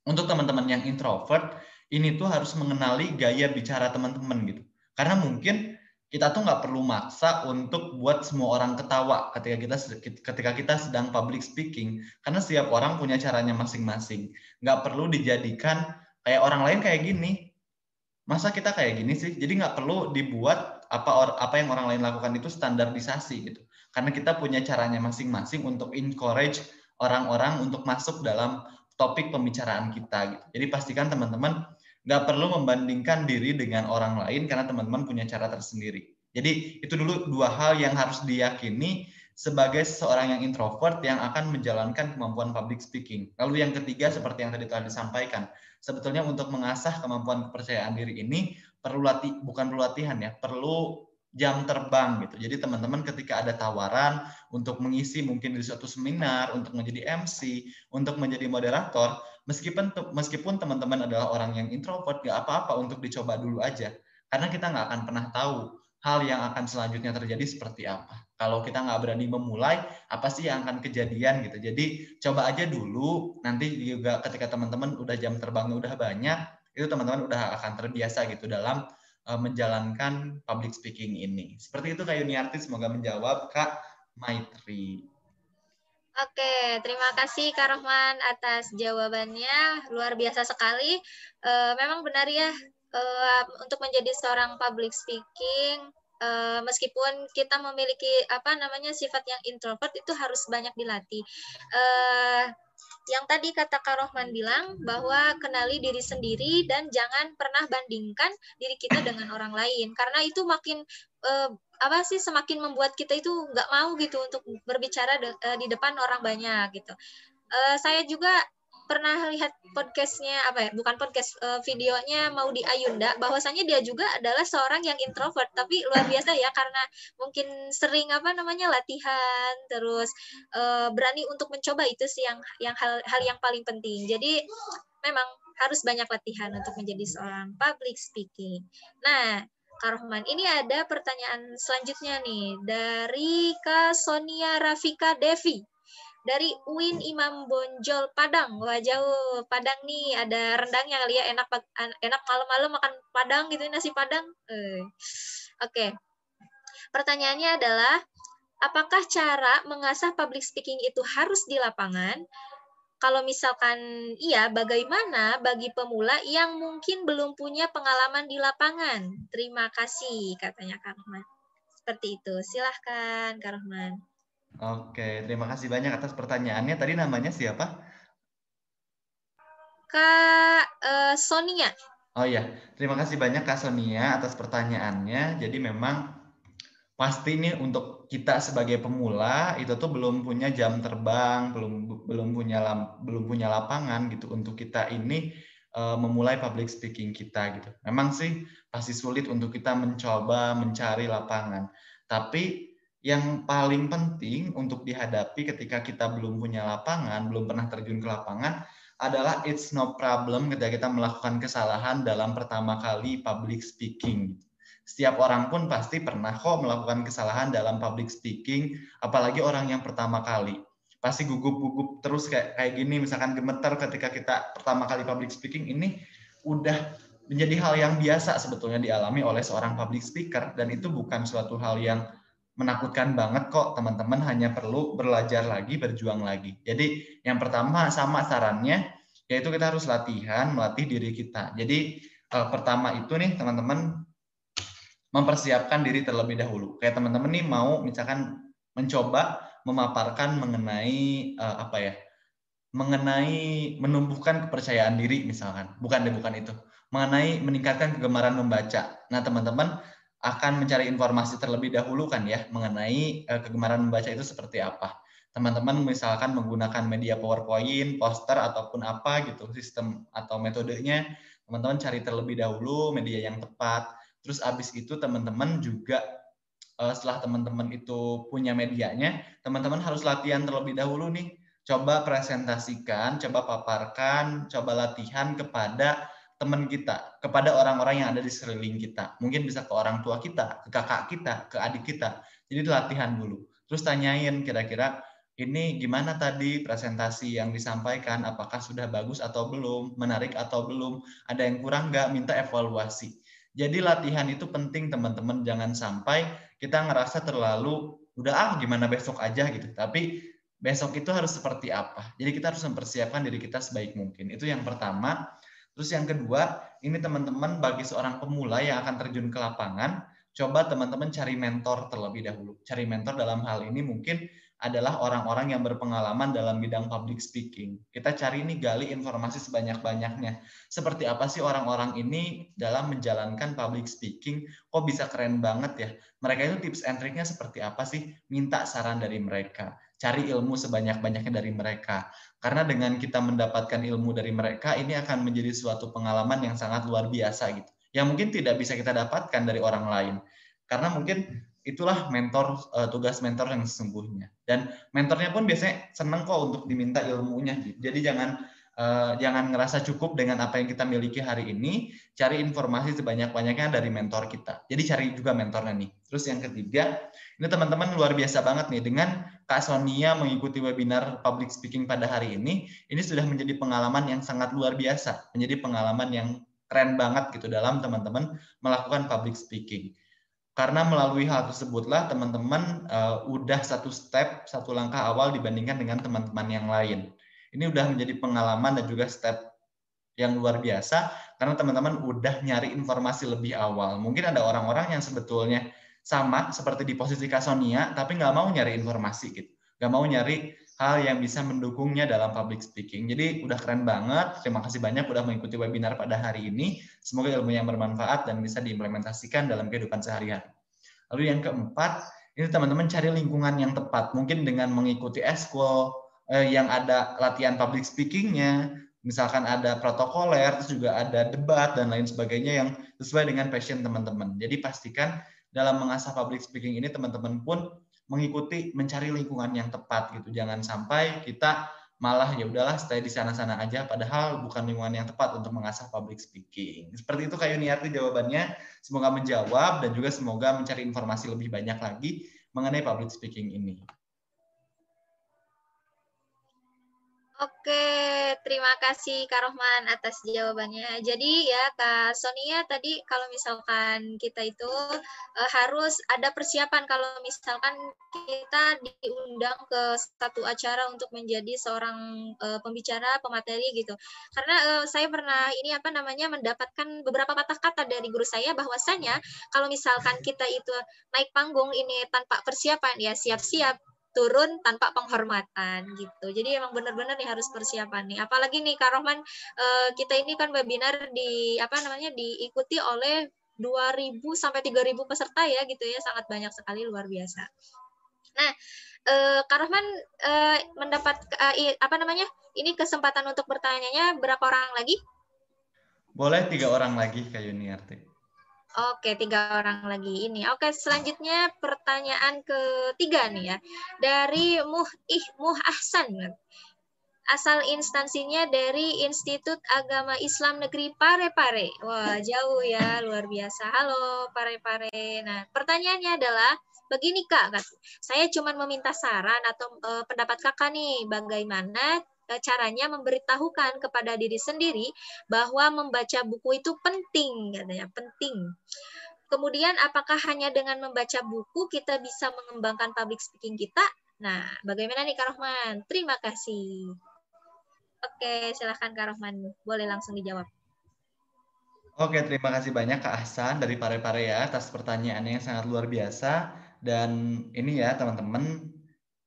untuk teman-teman yang introvert ini tuh harus mengenali gaya bicara teman-teman gitu. Karena mungkin kita tuh nggak perlu maksa untuk buat semua orang ketawa ketika kita ketika kita sedang public speaking karena setiap orang punya caranya masing-masing. Nggak perlu dijadikan kayak orang lain kayak gini. Masa kita kayak gini sih? Jadi nggak perlu dibuat apa apa yang orang lain lakukan itu standarisasi gitu. Karena kita punya caranya masing-masing untuk encourage orang-orang untuk masuk dalam topik pembicaraan kita gitu. Jadi pastikan teman-teman nggak perlu membandingkan diri dengan orang lain karena teman-teman punya cara tersendiri. Jadi itu dulu dua hal yang harus diyakini sebagai seorang yang introvert yang akan menjalankan kemampuan public speaking. Lalu yang ketiga seperti yang tadi telah disampaikan, sebetulnya untuk mengasah kemampuan kepercayaan diri ini perlu latih bukan perlu latihan ya, perlu jam terbang gitu. Jadi teman-teman ketika ada tawaran untuk mengisi mungkin di suatu seminar, untuk menjadi MC, untuk menjadi moderator, meskipun meskipun teman-teman adalah orang yang introvert, gak apa-apa untuk dicoba dulu aja. Karena kita nggak akan pernah tahu hal yang akan selanjutnya terjadi seperti apa. Kalau kita nggak berani memulai, apa sih yang akan kejadian gitu. Jadi coba aja dulu, nanti juga ketika teman-teman udah jam terbangnya udah banyak, itu teman-teman udah akan terbiasa gitu dalam uh, menjalankan public speaking ini. Seperti itu Kak Yuniarti, semoga menjawab Kak Maitri. Oke, terima kasih Kak Rohman atas jawabannya. Luar biasa sekali. Uh, memang benar ya, uh, untuk menjadi seorang public speaking, uh, meskipun kita memiliki apa namanya sifat yang introvert itu harus banyak dilatih. Uh, yang tadi kata Kak Rohman bilang bahwa kenali diri sendiri dan jangan pernah bandingkan diri kita dengan orang lain karena itu makin uh, apa sih semakin membuat kita itu nggak mau gitu untuk berbicara de, uh, di depan orang banyak gitu. Uh, saya juga pernah lihat podcastnya apa ya bukan podcast uh, videonya mau di Ayunda bahwasanya dia juga adalah seorang yang introvert tapi luar biasa ya karena mungkin sering apa namanya latihan terus uh, berani untuk mencoba itu sih yang yang hal hal yang paling penting jadi memang harus banyak latihan untuk menjadi seorang public speaking nah Kak Rohman, ini ada pertanyaan selanjutnya nih dari Kak Sonia Rafika Devi dari UIN Imam Bonjol Padang. Wah jauh Padang nih ada rendangnya kali ya enak enak malam-malam makan Padang gitu nasi Padang. Eh. Oke. Pertanyaannya adalah apakah cara mengasah public speaking itu harus di lapangan? Kalau misalkan iya, bagaimana bagi pemula yang mungkin belum punya pengalaman di lapangan? Terima kasih, katanya Kak Rahman. Seperti itu. Silahkan, Kak Rahman. Oke, terima kasih banyak atas pertanyaannya. Tadi namanya siapa? Kak uh, Sonia. Oh iya, terima kasih banyak Kak Sonia atas pertanyaannya. Jadi memang pasti nih untuk kita sebagai pemula itu tuh belum punya jam terbang, belum belum punya belum punya lapangan gitu untuk kita ini uh, memulai public speaking kita gitu. Memang sih pasti sulit untuk kita mencoba mencari lapangan. Tapi yang paling penting untuk dihadapi ketika kita belum punya lapangan, belum pernah terjun ke lapangan, adalah it's no problem ketika kita melakukan kesalahan dalam pertama kali public speaking. Setiap orang pun pasti pernah kok melakukan kesalahan dalam public speaking, apalagi orang yang pertama kali. Pasti gugup-gugup terus kayak kayak gini, misalkan gemeter ketika kita pertama kali public speaking ini udah menjadi hal yang biasa sebetulnya dialami oleh seorang public speaker. Dan itu bukan suatu hal yang menakutkan banget kok teman-teman. Hanya perlu belajar lagi berjuang lagi. Jadi yang pertama sama sarannya yaitu kita harus latihan melatih diri kita. Jadi uh, pertama itu nih teman-teman mempersiapkan diri terlebih dahulu kayak teman-teman nih mau misalkan mencoba memaparkan mengenai uh, apa ya mengenai menumbuhkan kepercayaan diri misalkan bukan deh bukan itu mengenai meningkatkan kegemaran membaca nah teman-teman akan mencari informasi terlebih dahulu kan ya mengenai uh, kegemaran membaca itu seperti apa. Teman-teman misalkan menggunakan media PowerPoint, poster ataupun apa gitu sistem atau metodenya, teman-teman cari terlebih dahulu media yang tepat. Terus abis itu teman-teman juga uh, setelah teman-teman itu punya medianya, teman-teman harus latihan terlebih dahulu nih. Coba presentasikan, coba paparkan, coba latihan kepada teman kita, kepada orang-orang yang ada di sekeliling kita. Mungkin bisa ke orang tua kita, ke kakak kita, ke adik kita. Jadi latihan dulu. Terus tanyain kira-kira ini gimana tadi presentasi yang disampaikan, apakah sudah bagus atau belum, menarik atau belum, ada yang kurang nggak, minta evaluasi. Jadi latihan itu penting teman-teman, jangan sampai kita ngerasa terlalu udah ah gimana besok aja gitu. Tapi besok itu harus seperti apa. Jadi kita harus mempersiapkan diri kita sebaik mungkin. Itu yang pertama. Terus yang kedua, ini teman-teman bagi seorang pemula yang akan terjun ke lapangan, coba teman-teman cari mentor terlebih dahulu. Cari mentor dalam hal ini mungkin adalah orang-orang yang berpengalaman dalam bidang public speaking. Kita cari ini gali informasi sebanyak-banyaknya. Seperti apa sih orang-orang ini dalam menjalankan public speaking? Kok bisa keren banget ya? Mereka itu tips and triknya seperti apa sih? Minta saran dari mereka. Cari ilmu sebanyak-banyaknya dari mereka. Karena dengan kita mendapatkan ilmu dari mereka, ini akan menjadi suatu pengalaman yang sangat luar biasa gitu. Yang mungkin tidak bisa kita dapatkan dari orang lain. Karena mungkin itulah mentor uh, tugas mentor yang sesungguhnya. Dan mentornya pun biasanya seneng kok untuk diminta ilmunya. Jadi jangan uh, jangan ngerasa cukup dengan apa yang kita miliki hari ini. Cari informasi sebanyak banyaknya dari mentor kita. Jadi cari juga mentornya nih. Terus yang ketiga ini teman-teman luar biasa banget nih. Dengan Kak Sonia mengikuti webinar public speaking pada hari ini ini sudah menjadi pengalaman yang sangat luar biasa. Menjadi pengalaman yang keren banget gitu dalam teman-teman melakukan public speaking karena melalui hal tersebutlah teman-teman uh, udah satu step, satu langkah awal dibandingkan dengan teman-teman yang lain. Ini udah menjadi pengalaman dan juga step yang luar biasa karena teman-teman udah nyari informasi lebih awal. Mungkin ada orang-orang yang sebetulnya sama seperti di posisi Kasonia, tapi nggak mau nyari informasi gitu, nggak mau nyari hal yang bisa mendukungnya dalam public speaking. Jadi udah keren banget. Terima kasih banyak udah mengikuti webinar pada hari ini. Semoga ilmu yang bermanfaat dan bisa diimplementasikan dalam kehidupan sehari-hari. Lalu yang keempat, ini teman-teman cari lingkungan yang tepat. Mungkin dengan mengikuti eskul eh, yang ada latihan public speakingnya, misalkan ada protokoler, terus juga ada debat dan lain sebagainya yang sesuai dengan passion teman-teman. Jadi pastikan dalam mengasah public speaking ini teman-teman pun mengikuti mencari lingkungan yang tepat gitu. Jangan sampai kita malah ya udahlah stay di sana-sana aja padahal bukan lingkungan yang tepat untuk mengasah public speaking. Seperti itu Kak Yuniarti jawabannya. Semoga menjawab dan juga semoga mencari informasi lebih banyak lagi mengenai public speaking ini. Oke, terima kasih Kak Rohman atas jawabannya. Jadi ya Kak Sonia tadi kalau misalkan kita itu uh, harus ada persiapan kalau misalkan kita diundang ke satu acara untuk menjadi seorang uh, pembicara, pemateri gitu. Karena uh, saya pernah ini apa namanya mendapatkan beberapa patah kata dari guru saya bahwasanya kalau misalkan kita itu naik panggung ini tanpa persiapan ya siap-siap turun tanpa penghormatan gitu. Jadi emang benar-benar nih harus persiapan nih. Apalagi nih Kak Rohman uh, kita ini kan webinar di apa namanya diikuti oleh 2000 sampai 3000 peserta ya gitu ya. Sangat banyak sekali luar biasa. Nah, uh, Kak Rohman uh, mendapat uh, apa namanya? Ini kesempatan untuk bertanyanya berapa orang lagi? Boleh tiga orang lagi Kak Yuniarti. Oke, tiga orang lagi ini. Oke, selanjutnya pertanyaan ketiga nih ya. Dari Muh Ih Muh Ahsan. Asal instansinya dari Institut Agama Islam Negeri Parepare. Wah, jauh ya, luar biasa. Halo Parepare. Nah, pertanyaannya adalah begini Kak, saya cuma meminta saran atau uh, pendapat Kakak nih, bagaimana caranya memberitahukan kepada diri sendiri bahwa membaca buku itu penting katanya penting. Kemudian apakah hanya dengan membaca buku kita bisa mengembangkan public speaking kita? Nah bagaimana nih Kak Rohman? Terima kasih. Oke silahkan Kak Rohman. Boleh langsung dijawab. Oke, terima kasih banyak Kak Ahsan dari Pare-Pare ya atas pertanyaannya yang sangat luar biasa. Dan ini ya teman-teman,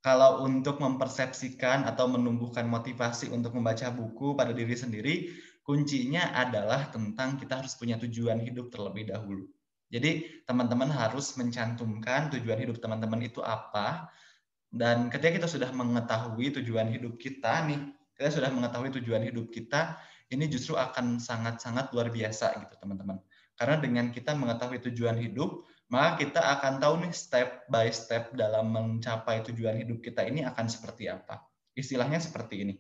kalau untuk mempersepsikan atau menumbuhkan motivasi untuk membaca buku pada diri sendiri, kuncinya adalah tentang kita harus punya tujuan hidup terlebih dahulu. Jadi teman-teman harus mencantumkan tujuan hidup teman-teman itu apa. Dan ketika kita sudah mengetahui tujuan hidup kita nih, kita sudah mengetahui tujuan hidup kita, ini justru akan sangat-sangat luar biasa gitu teman-teman. Karena dengan kita mengetahui tujuan hidup, maka kita akan tahu nih step by step dalam mencapai tujuan hidup kita ini akan seperti apa. Istilahnya seperti ini.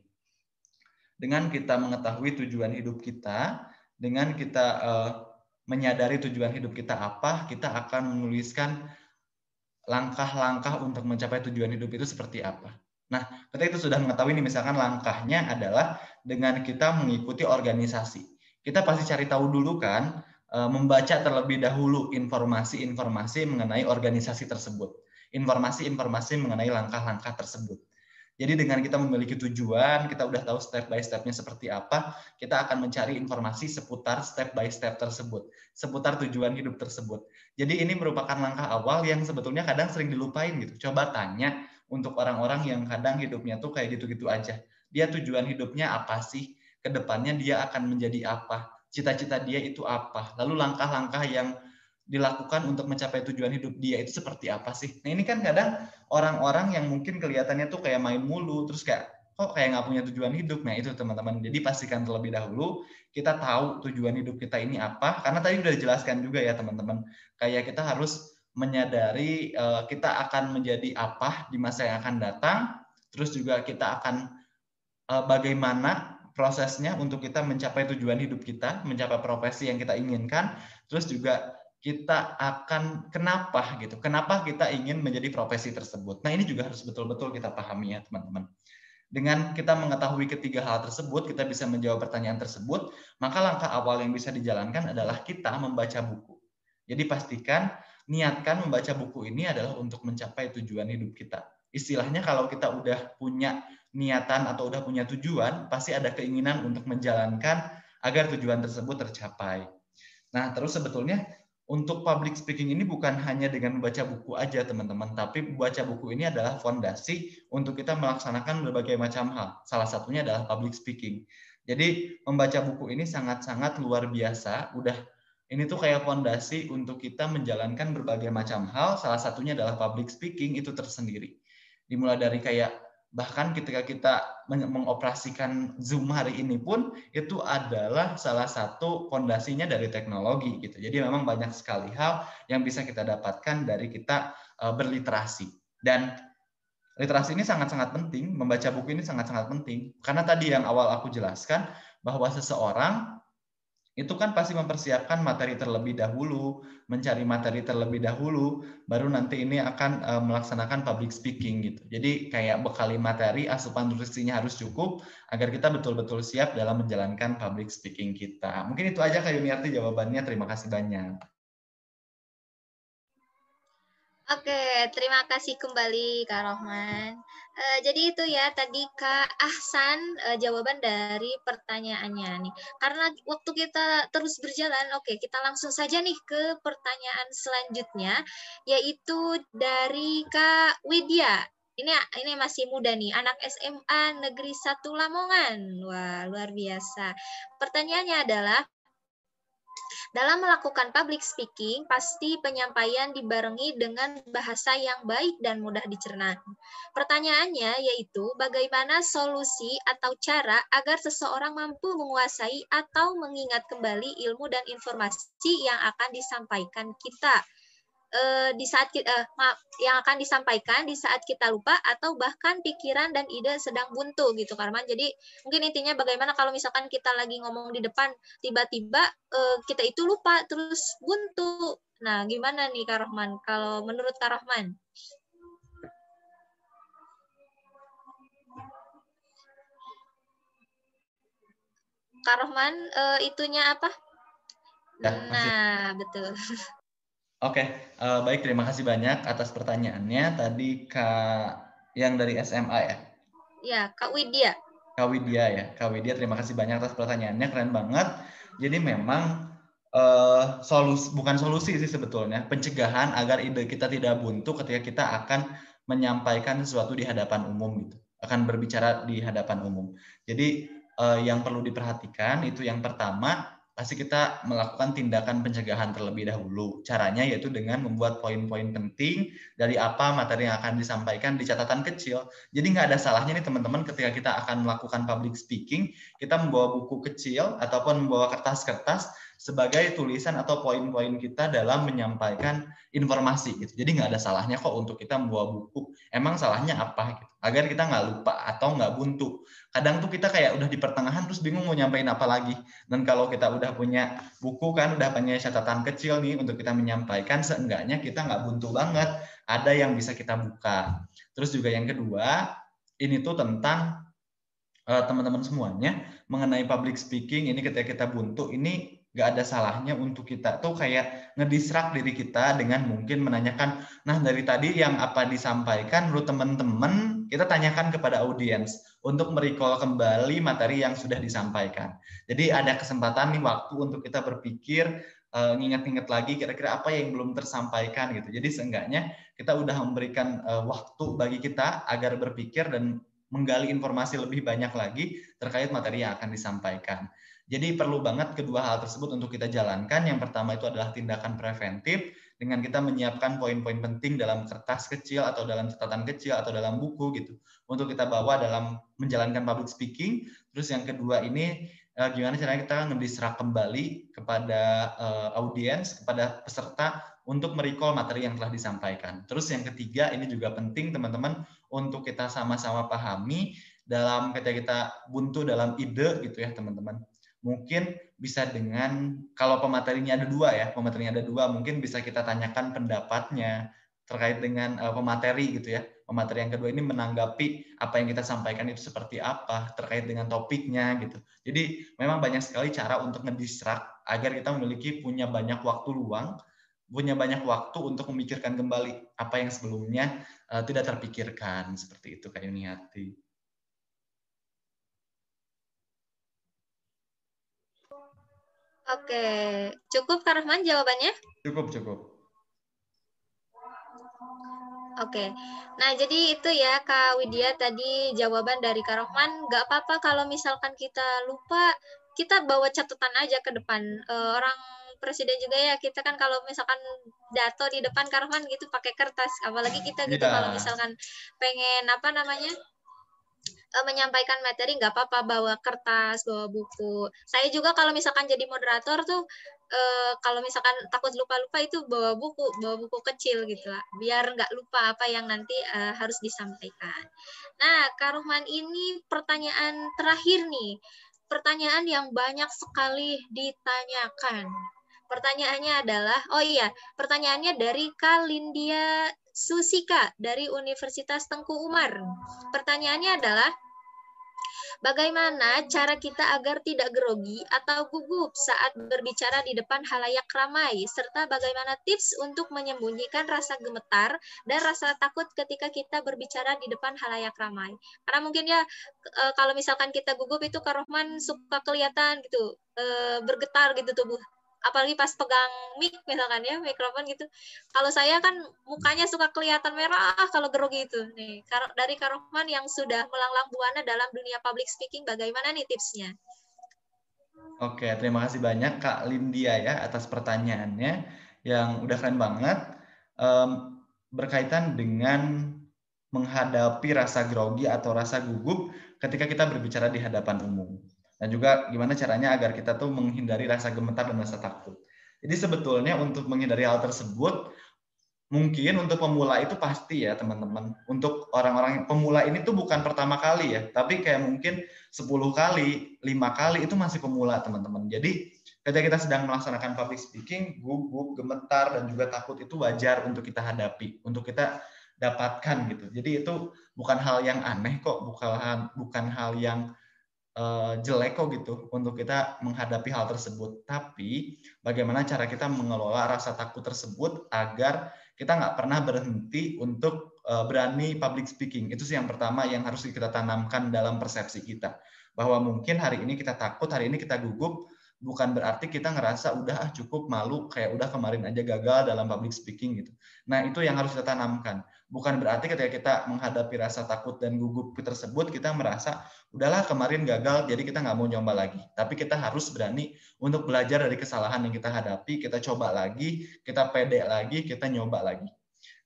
Dengan kita mengetahui tujuan hidup kita, dengan kita uh, menyadari tujuan hidup kita apa, kita akan menuliskan langkah-langkah untuk mencapai tujuan hidup itu seperti apa. Nah, ketika itu sudah mengetahui ini, misalkan langkahnya adalah dengan kita mengikuti organisasi. Kita pasti cari tahu dulu kan, membaca terlebih dahulu informasi-informasi mengenai organisasi tersebut, informasi-informasi mengenai langkah-langkah tersebut. Jadi dengan kita memiliki tujuan, kita udah tahu step by stepnya seperti apa, kita akan mencari informasi seputar step by step tersebut, seputar tujuan hidup tersebut. Jadi ini merupakan langkah awal yang sebetulnya kadang sering dilupain gitu. Coba tanya untuk orang-orang yang kadang hidupnya tuh kayak gitu-gitu aja. Dia tujuan hidupnya apa sih? Ke depannya dia akan menjadi apa? Cita-cita dia itu apa? Lalu langkah-langkah yang dilakukan untuk mencapai tujuan hidup dia itu seperti apa sih? Nah ini kan kadang orang-orang yang mungkin kelihatannya tuh kayak main mulu, terus kayak kok kayak nggak punya tujuan hidup. Nah itu teman-teman. Jadi pastikan terlebih dahulu kita tahu tujuan hidup kita ini apa. Karena tadi udah dijelaskan juga ya teman-teman. Kayak kita harus menyadari uh, kita akan menjadi apa di masa yang akan datang. Terus juga kita akan uh, bagaimana prosesnya untuk kita mencapai tujuan hidup kita, mencapai profesi yang kita inginkan. Terus juga kita akan kenapa gitu, kenapa kita ingin menjadi profesi tersebut. Nah ini juga harus betul-betul kita pahami ya teman-teman. Dengan kita mengetahui ketiga hal tersebut, kita bisa menjawab pertanyaan tersebut, maka langkah awal yang bisa dijalankan adalah kita membaca buku. Jadi pastikan, niatkan membaca buku ini adalah untuk mencapai tujuan hidup kita. Istilahnya kalau kita udah punya niatan atau udah punya tujuan, pasti ada keinginan untuk menjalankan agar tujuan tersebut tercapai. Nah, terus sebetulnya untuk public speaking ini bukan hanya dengan membaca buku aja teman-teman, tapi membaca buku ini adalah fondasi untuk kita melaksanakan berbagai macam hal. Salah satunya adalah public speaking. Jadi membaca buku ini sangat-sangat luar biasa. Udah ini tuh kayak fondasi untuk kita menjalankan berbagai macam hal. Salah satunya adalah public speaking itu tersendiri. Dimulai dari kayak bahkan ketika kita mengoperasikan Zoom hari ini pun itu adalah salah satu fondasinya dari teknologi gitu. Jadi memang banyak sekali hal yang bisa kita dapatkan dari kita uh, berliterasi. Dan literasi ini sangat-sangat penting, membaca buku ini sangat-sangat penting karena tadi yang awal aku jelaskan bahwa seseorang itu kan pasti mempersiapkan materi terlebih dahulu, mencari materi terlebih dahulu, baru nanti ini akan uh, melaksanakan public speaking gitu. Jadi kayak bekali materi, asupan nutrisinya harus cukup agar kita betul-betul siap dalam menjalankan public speaking kita. Mungkin itu aja Kak Yuniarti jawabannya. Terima kasih banyak. Oke, terima kasih kembali Kak Rohman. Uh, jadi itu ya tadi Kak Ahsan uh, jawaban dari pertanyaannya nih. Karena waktu kita terus berjalan, oke kita langsung saja nih ke pertanyaan selanjutnya, yaitu dari Kak Widya. Ini ini masih muda nih, anak SMA Negeri 1 Lamongan. Wah, luar biasa. Pertanyaannya adalah dalam melakukan public speaking, pasti penyampaian dibarengi dengan bahasa yang baik dan mudah dicerna. Pertanyaannya yaitu bagaimana solusi atau cara agar seseorang mampu menguasai atau mengingat kembali ilmu dan informasi yang akan disampaikan kita uh, di saat kita, uh, maaf, yang akan disampaikan di saat kita lupa atau bahkan pikiran dan ide sedang buntu gitu Karman. Jadi mungkin intinya bagaimana kalau misalkan kita lagi ngomong di depan tiba-tiba uh, kita itu lupa terus buntu. Nah, gimana nih Kak Rahman kalau menurut Kak Rahman? Kak Rahman uh, itunya apa? Ya, nah, betul. Oke, uh, baik terima kasih banyak atas pertanyaannya. Tadi Kak yang dari SMA ya? Ya, Kak Widya. Kak Widya ya, Kak Widya terima kasih banyak atas pertanyaannya, keren banget. Jadi memang uh, solusi bukan solusi sih sebetulnya, pencegahan agar ide kita tidak buntu ketika kita akan menyampaikan sesuatu di hadapan umum gitu, akan berbicara di hadapan umum. Jadi uh, yang perlu diperhatikan itu yang pertama pasti kita melakukan tindakan pencegahan terlebih dahulu. Caranya yaitu dengan membuat poin-poin penting dari apa materi yang akan disampaikan di catatan kecil. Jadi nggak ada salahnya nih teman-teman ketika kita akan melakukan public speaking, kita membawa buku kecil ataupun membawa kertas-kertas sebagai tulisan atau poin-poin kita dalam menyampaikan informasi gitu. Jadi nggak ada salahnya kok untuk kita membawa buku. Emang salahnya apa gitu? Agar kita nggak lupa atau nggak buntu. Kadang tuh kita kayak udah di pertengahan terus bingung mau nyampein apa lagi. Dan kalau kita udah punya buku kan, udah punya catatan kecil nih untuk kita menyampaikan, seenggaknya kita nggak buntu banget. Ada yang bisa kita buka. Terus juga yang kedua, ini tuh tentang eh, teman-teman semuanya mengenai public speaking ini ketika kita buntu ini nggak ada salahnya untuk kita tuh kayak ngedistrak diri kita dengan mungkin menanyakan, nah dari tadi yang apa disampaikan menurut teman-teman kita tanyakan kepada audiens untuk merecall kembali materi yang sudah disampaikan. Jadi ada kesempatan nih waktu untuk kita berpikir uh, nginget-nginget lagi kira-kira apa yang belum tersampaikan gitu. Jadi seenggaknya kita udah memberikan uh, waktu bagi kita agar berpikir dan menggali informasi lebih banyak lagi terkait materi yang akan disampaikan. Jadi perlu banget kedua hal tersebut untuk kita jalankan. Yang pertama itu adalah tindakan preventif dengan kita menyiapkan poin-poin penting dalam kertas kecil atau dalam catatan kecil atau dalam buku gitu untuk kita bawa dalam menjalankan public speaking. Terus yang kedua ini eh, gimana caranya kita ngedisrak kembali kepada uh, audiens, kepada peserta untuk merecall materi yang telah disampaikan. Terus yang ketiga ini juga penting teman-teman untuk kita sama-sama pahami dalam ketika kita buntu dalam ide gitu ya teman-teman mungkin bisa dengan kalau pematerinya ada dua ya pematerinya ada dua mungkin bisa kita tanyakan pendapatnya terkait dengan uh, pemateri gitu ya. Pemateri yang kedua ini menanggapi apa yang kita sampaikan itu seperti apa terkait dengan topiknya gitu. Jadi memang banyak sekali cara untuk ngedistrak agar kita memiliki punya banyak waktu luang punya banyak waktu untuk memikirkan kembali apa yang sebelumnya uh, tidak terpikirkan. Seperti itu kayak hati. Oke, cukup Kak Rahman jawabannya? Cukup, cukup. Oke, nah jadi itu ya Kak Widya tadi jawaban dari Kak Rahman. Gak apa-apa kalau misalkan kita lupa, kita bawa catatan aja ke depan. Uh, orang presiden juga ya, kita kan kalau misalkan dato di depan Kak Rahman gitu pakai kertas. Apalagi kita gitu yeah. kalau misalkan pengen apa namanya uh, menyampaikan materi nggak apa-apa bawa kertas bawa buku. Saya juga kalau misalkan jadi moderator tuh uh, kalau misalkan takut lupa-lupa itu bawa buku bawa buku kecil gitu lah. Biar nggak lupa apa yang nanti uh, harus disampaikan. Nah Karuhman ini pertanyaan terakhir nih. Pertanyaan yang banyak sekali ditanyakan. Pertanyaannya adalah, oh iya, pertanyaannya dari Kalindia Susika dari Universitas Tengku Umar. Pertanyaannya adalah, bagaimana cara kita agar tidak grogi atau gugup saat berbicara di depan halayak ramai, serta bagaimana tips untuk menyembunyikan rasa gemetar dan rasa takut ketika kita berbicara di depan halayak ramai. Karena mungkin ya e, kalau misalkan kita gugup itu Karohman suka kelihatan gitu, e, bergetar gitu tubuh apalagi pas pegang mic misalkan ya mikrofon gitu. Kalau saya kan mukanya suka kelihatan merah kalau grogi itu nih dari Karohman yang sudah melanglang buana dalam dunia public speaking bagaimana nih tipsnya? Oke terima kasih banyak Kak Lindia ya atas pertanyaannya yang udah keren banget. Um, berkaitan dengan menghadapi rasa grogi atau rasa gugup ketika kita berbicara di hadapan umum dan juga gimana caranya agar kita tuh menghindari rasa gemetar dan rasa takut. Jadi sebetulnya untuk menghindari hal tersebut mungkin untuk pemula itu pasti ya teman-teman. Untuk orang-orang pemula ini tuh bukan pertama kali ya, tapi kayak mungkin 10 kali, lima kali itu masih pemula teman-teman. Jadi ketika kita sedang melaksanakan public speaking, gugup, gemetar dan juga takut itu wajar untuk kita hadapi, untuk kita dapatkan gitu. Jadi itu bukan hal yang aneh kok, bukan bukan hal yang uh, jelek kok gitu untuk kita menghadapi hal tersebut. Tapi bagaimana cara kita mengelola rasa takut tersebut agar kita nggak pernah berhenti untuk uh, berani public speaking. Itu sih yang pertama yang harus kita tanamkan dalam persepsi kita. Bahwa mungkin hari ini kita takut, hari ini kita gugup, bukan berarti kita ngerasa udah ah cukup malu kayak udah kemarin aja gagal dalam public speaking gitu. Nah, itu yang harus kita tanamkan. Bukan berarti ketika kita menghadapi rasa takut dan gugup tersebut kita merasa udahlah kemarin gagal jadi kita nggak mau nyoba lagi. Tapi kita harus berani untuk belajar dari kesalahan yang kita hadapi, kita coba lagi, kita pede lagi, kita nyoba lagi.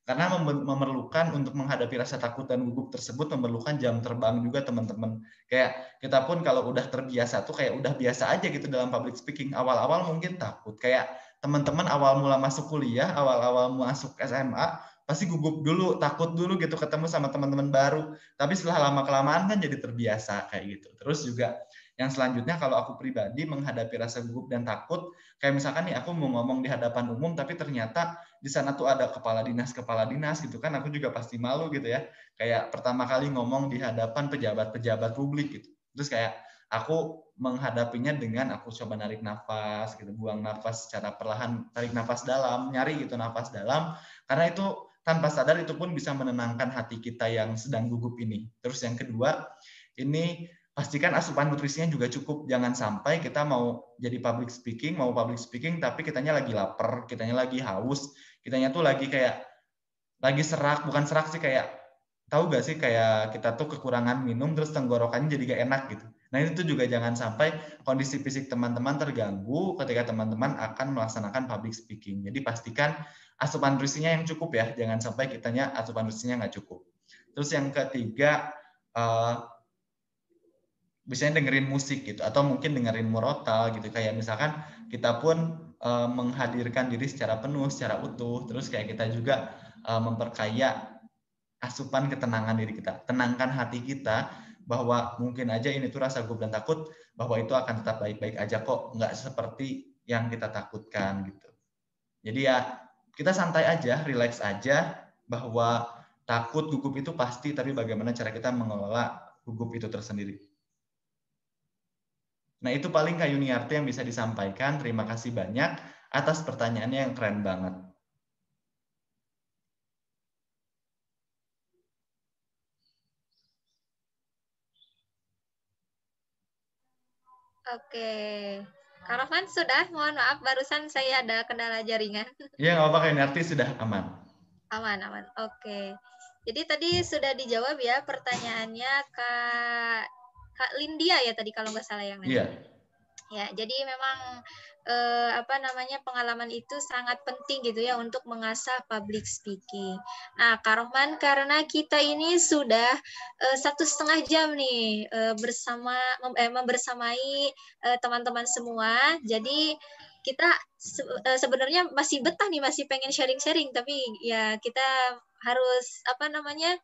Karena memerlukan untuk menghadapi rasa takut dan gugup tersebut memerlukan jam terbang juga teman-teman. Kayak kita pun kalau udah terbiasa tuh kayak udah biasa aja gitu dalam public speaking. Awal-awal mungkin takut. Kayak teman-teman awal mula masuk kuliah, awal-awal masuk SMA, pasti gugup dulu, takut dulu gitu ketemu sama teman-teman baru. Tapi setelah lama kelamaan kan jadi terbiasa kayak gitu. Terus juga yang selanjutnya kalau aku pribadi menghadapi rasa gugup dan takut, kayak misalkan nih aku mau ngomong di hadapan umum tapi ternyata di sana tuh ada kepala dinas kepala dinas gitu kan, aku juga pasti malu gitu ya. Kayak pertama kali ngomong di hadapan pejabat-pejabat publik gitu. Terus kayak aku menghadapinya dengan aku coba narik nafas gitu buang nafas secara perlahan tarik nafas dalam nyari gitu nafas dalam karena itu tanpa sadar itu pun bisa menenangkan hati kita yang sedang gugup ini terus yang kedua ini pastikan asupan nutrisinya juga cukup jangan sampai kita mau jadi public speaking mau public speaking tapi kitanya lagi lapar kitanya lagi haus kitanya tuh lagi kayak lagi serak bukan serak sih kayak tahu gak sih kayak kita tuh kekurangan minum terus tenggorokannya jadi gak enak gitu Nah itu juga jangan sampai kondisi fisik teman-teman terganggu ketika teman-teman akan melaksanakan public speaking. Jadi pastikan asupan nutrisinya yang cukup ya, jangan sampai kitanya asupan nutrisinya nggak cukup. Terus yang ketiga, uh, biasanya dengerin musik gitu, atau mungkin dengerin murotal gitu. Kayak misalkan kita pun uh, menghadirkan diri secara penuh, secara utuh. Terus kayak kita juga uh, memperkaya asupan ketenangan diri kita, tenangkan hati kita bahwa mungkin aja ini tuh rasa gugup dan takut bahwa itu akan tetap baik-baik aja kok nggak seperti yang kita takutkan gitu jadi ya kita santai aja relax aja bahwa takut gugup itu pasti tapi bagaimana cara kita mengelola gugup itu tersendiri nah itu paling Kak Yuniarti yang bisa disampaikan terima kasih banyak atas pertanyaannya yang keren banget Oke. Kak Rohman sudah, mohon maaf barusan saya ada kendala jaringan. Iya, nggak apa-apa, Narti sudah aman. Aman, aman. Oke. Jadi tadi sudah dijawab ya pertanyaannya Kak Lindia ya tadi kalau nggak salah yang nanya. Iya. Ya, jadi memang eh, apa namanya pengalaman itu sangat penting gitu ya untuk mengasah public speaking. Nah, Kak Rohman, karena kita ini sudah eh, satu setengah jam nih eh, bersama eh, membersamai eh, teman-teman semua, jadi kita se eh, sebenarnya masih betah nih, masih pengen sharing-sharing, tapi ya kita harus apa namanya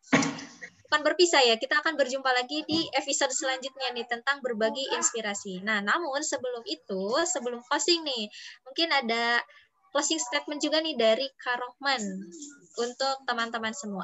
bukan berpisah ya. Kita akan berjumpa lagi di episode selanjutnya nih tentang berbagi inspirasi. Nah, namun sebelum itu, sebelum closing nih, mungkin ada closing statement juga nih dari Karohman untuk teman-teman semua.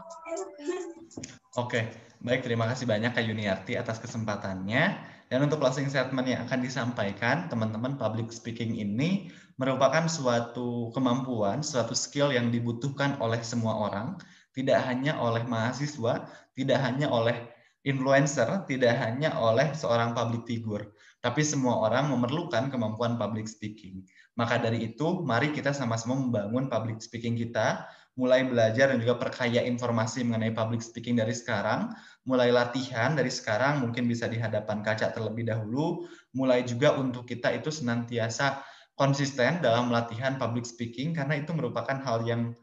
Oke, baik terima kasih banyak Kak Yuniarti atas kesempatannya. Dan untuk closing statement yang akan disampaikan, teman-teman public speaking ini merupakan suatu kemampuan, suatu skill yang dibutuhkan oleh semua orang, tidak hanya oleh mahasiswa, tidak hanya oleh influencer, tidak hanya oleh seorang public figure, tapi semua orang memerlukan kemampuan public speaking. Maka dari itu, mari kita sama-sama membangun public speaking kita, mulai belajar dan juga perkaya informasi mengenai public speaking dari sekarang, mulai latihan dari sekarang, mungkin bisa di hadapan kaca terlebih dahulu, mulai juga untuk kita itu senantiasa konsisten dalam latihan public speaking, karena itu merupakan hal yang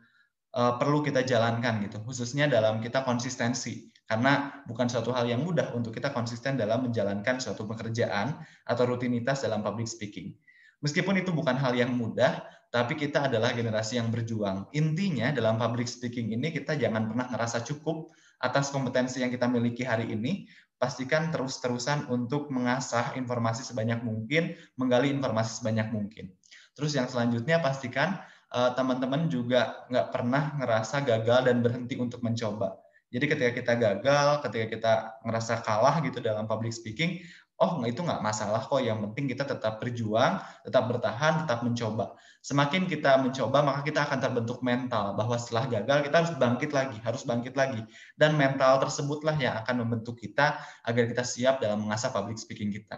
uh, perlu kita jalankan gitu, khususnya dalam kita konsistensi. Karena bukan suatu hal yang mudah untuk kita konsisten dalam menjalankan suatu pekerjaan atau rutinitas dalam public speaking. Meskipun itu bukan hal yang mudah, tapi kita adalah generasi yang berjuang. Intinya dalam public speaking ini kita jangan pernah ngerasa cukup atas kompetensi yang kita miliki hari ini, pastikan terus-terusan untuk mengasah informasi sebanyak mungkin, menggali informasi sebanyak mungkin. Terus yang selanjutnya pastikan teman-teman juga nggak pernah ngerasa gagal dan berhenti untuk mencoba. Jadi ketika kita gagal, ketika kita ngerasa kalah gitu dalam public speaking, oh itu nggak masalah kok. Yang penting kita tetap berjuang, tetap bertahan, tetap mencoba. Semakin kita mencoba, maka kita akan terbentuk mental bahwa setelah gagal kita harus bangkit lagi, harus bangkit lagi. Dan mental tersebutlah yang akan membentuk kita agar kita siap dalam mengasah public speaking kita.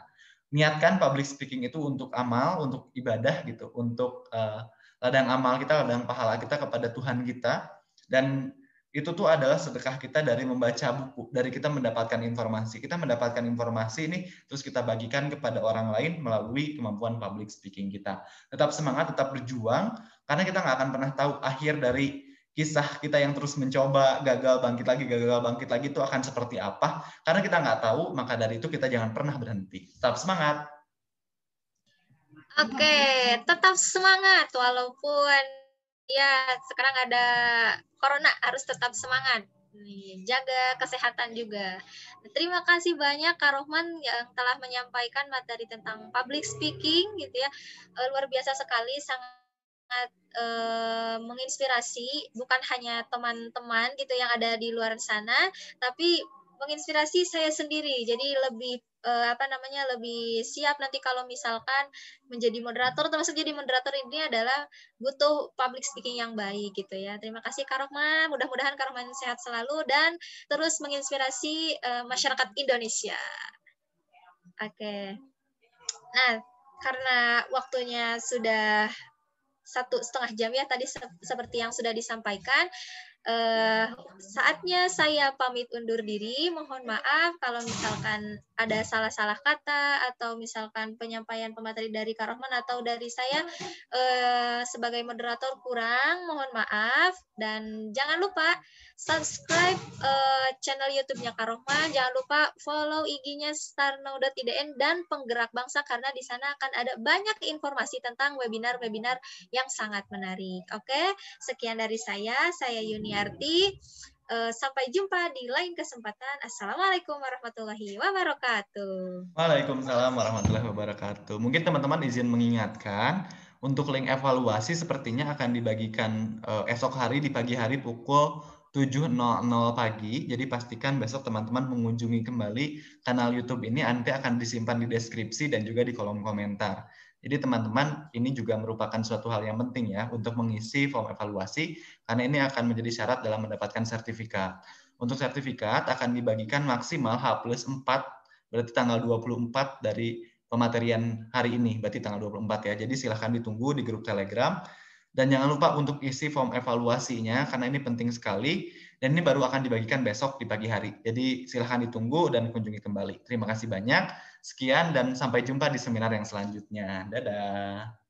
Niatkan public speaking itu untuk amal, untuk ibadah gitu, untuk uh, ladang amal kita, ladang pahala kita kepada Tuhan kita. Dan itu tuh adalah sedekah kita dari membaca buku, dari kita mendapatkan informasi. Kita mendapatkan informasi ini terus kita bagikan kepada orang lain melalui kemampuan public speaking kita. Tetap semangat, tetap berjuang, karena kita nggak akan pernah tahu akhir dari kisah kita yang terus mencoba gagal bangkit lagi gagal bangkit lagi itu akan seperti apa karena kita nggak tahu maka dari itu kita jangan pernah berhenti tetap semangat Oke, tetap semangat walaupun ya sekarang ada corona harus tetap semangat. jaga kesehatan juga. Terima kasih banyak Kak Rohman yang telah menyampaikan materi tentang public speaking gitu ya. Eh, luar biasa sekali sangat uh, menginspirasi bukan hanya teman-teman gitu yang ada di luar sana, tapi menginspirasi saya sendiri. Jadi lebih uh, apa namanya lebih siap nanti kalau misalkan menjadi moderator termasuk jadi moderator ini adalah butuh public speaking yang baik gitu ya. Terima kasih Kak Rohman, mudah-mudahan Kak Rohman sehat selalu dan terus menginspirasi uh, masyarakat Indonesia. Oke. Okay. Nah, karena waktunya sudah satu setengah jam ya tadi seperti yang sudah disampaikan uh, saatnya saya pamit undur diri. Mohon maaf kalau misalkan ada salah-salah kata atau misalkan penyampaian pemateri dari Karohman atau dari saya uh, sebagai moderator kurang. Mohon maaf dan jangan lupa subscribe uh, channel YouTube-nya Karohman. Jangan lupa follow IG-nya starnow.idn dan penggerak bangsa karena di sana akan ada banyak informasi tentang webinar-webinar yang sangat menarik. Oke, sekian dari saya. Saya Yuni Yuniarti. Uh, sampai jumpa di lain kesempatan. Assalamualaikum warahmatullahi wabarakatuh. Waalaikumsalam warahmatullahi wabarakatuh. Mungkin teman-teman izin mengingatkan untuk link evaluasi sepertinya akan dibagikan uh, esok hari di pagi hari pukul 7.00 pagi. Jadi pastikan besok teman-teman mengunjungi kembali kanal YouTube ini nanti akan disimpan di deskripsi dan juga di kolom komentar. Jadi teman-teman ini juga merupakan suatu hal yang penting ya untuk mengisi form evaluasi karena ini akan menjadi syarat dalam mendapatkan sertifikat. Untuk sertifikat akan dibagikan maksimal H plus 4 berarti tanggal 24 dari pematerian hari ini berarti tanggal 24 ya. Jadi silahkan ditunggu di grup Telegram dan jangan lupa untuk isi form evaluasinya karena ini penting sekali dan ini baru akan dibagikan besok di pagi hari. Jadi silahkan ditunggu dan kunjungi kembali. Terima kasih banyak. Sekian dan sampai jumpa di seminar yang selanjutnya. Dadah.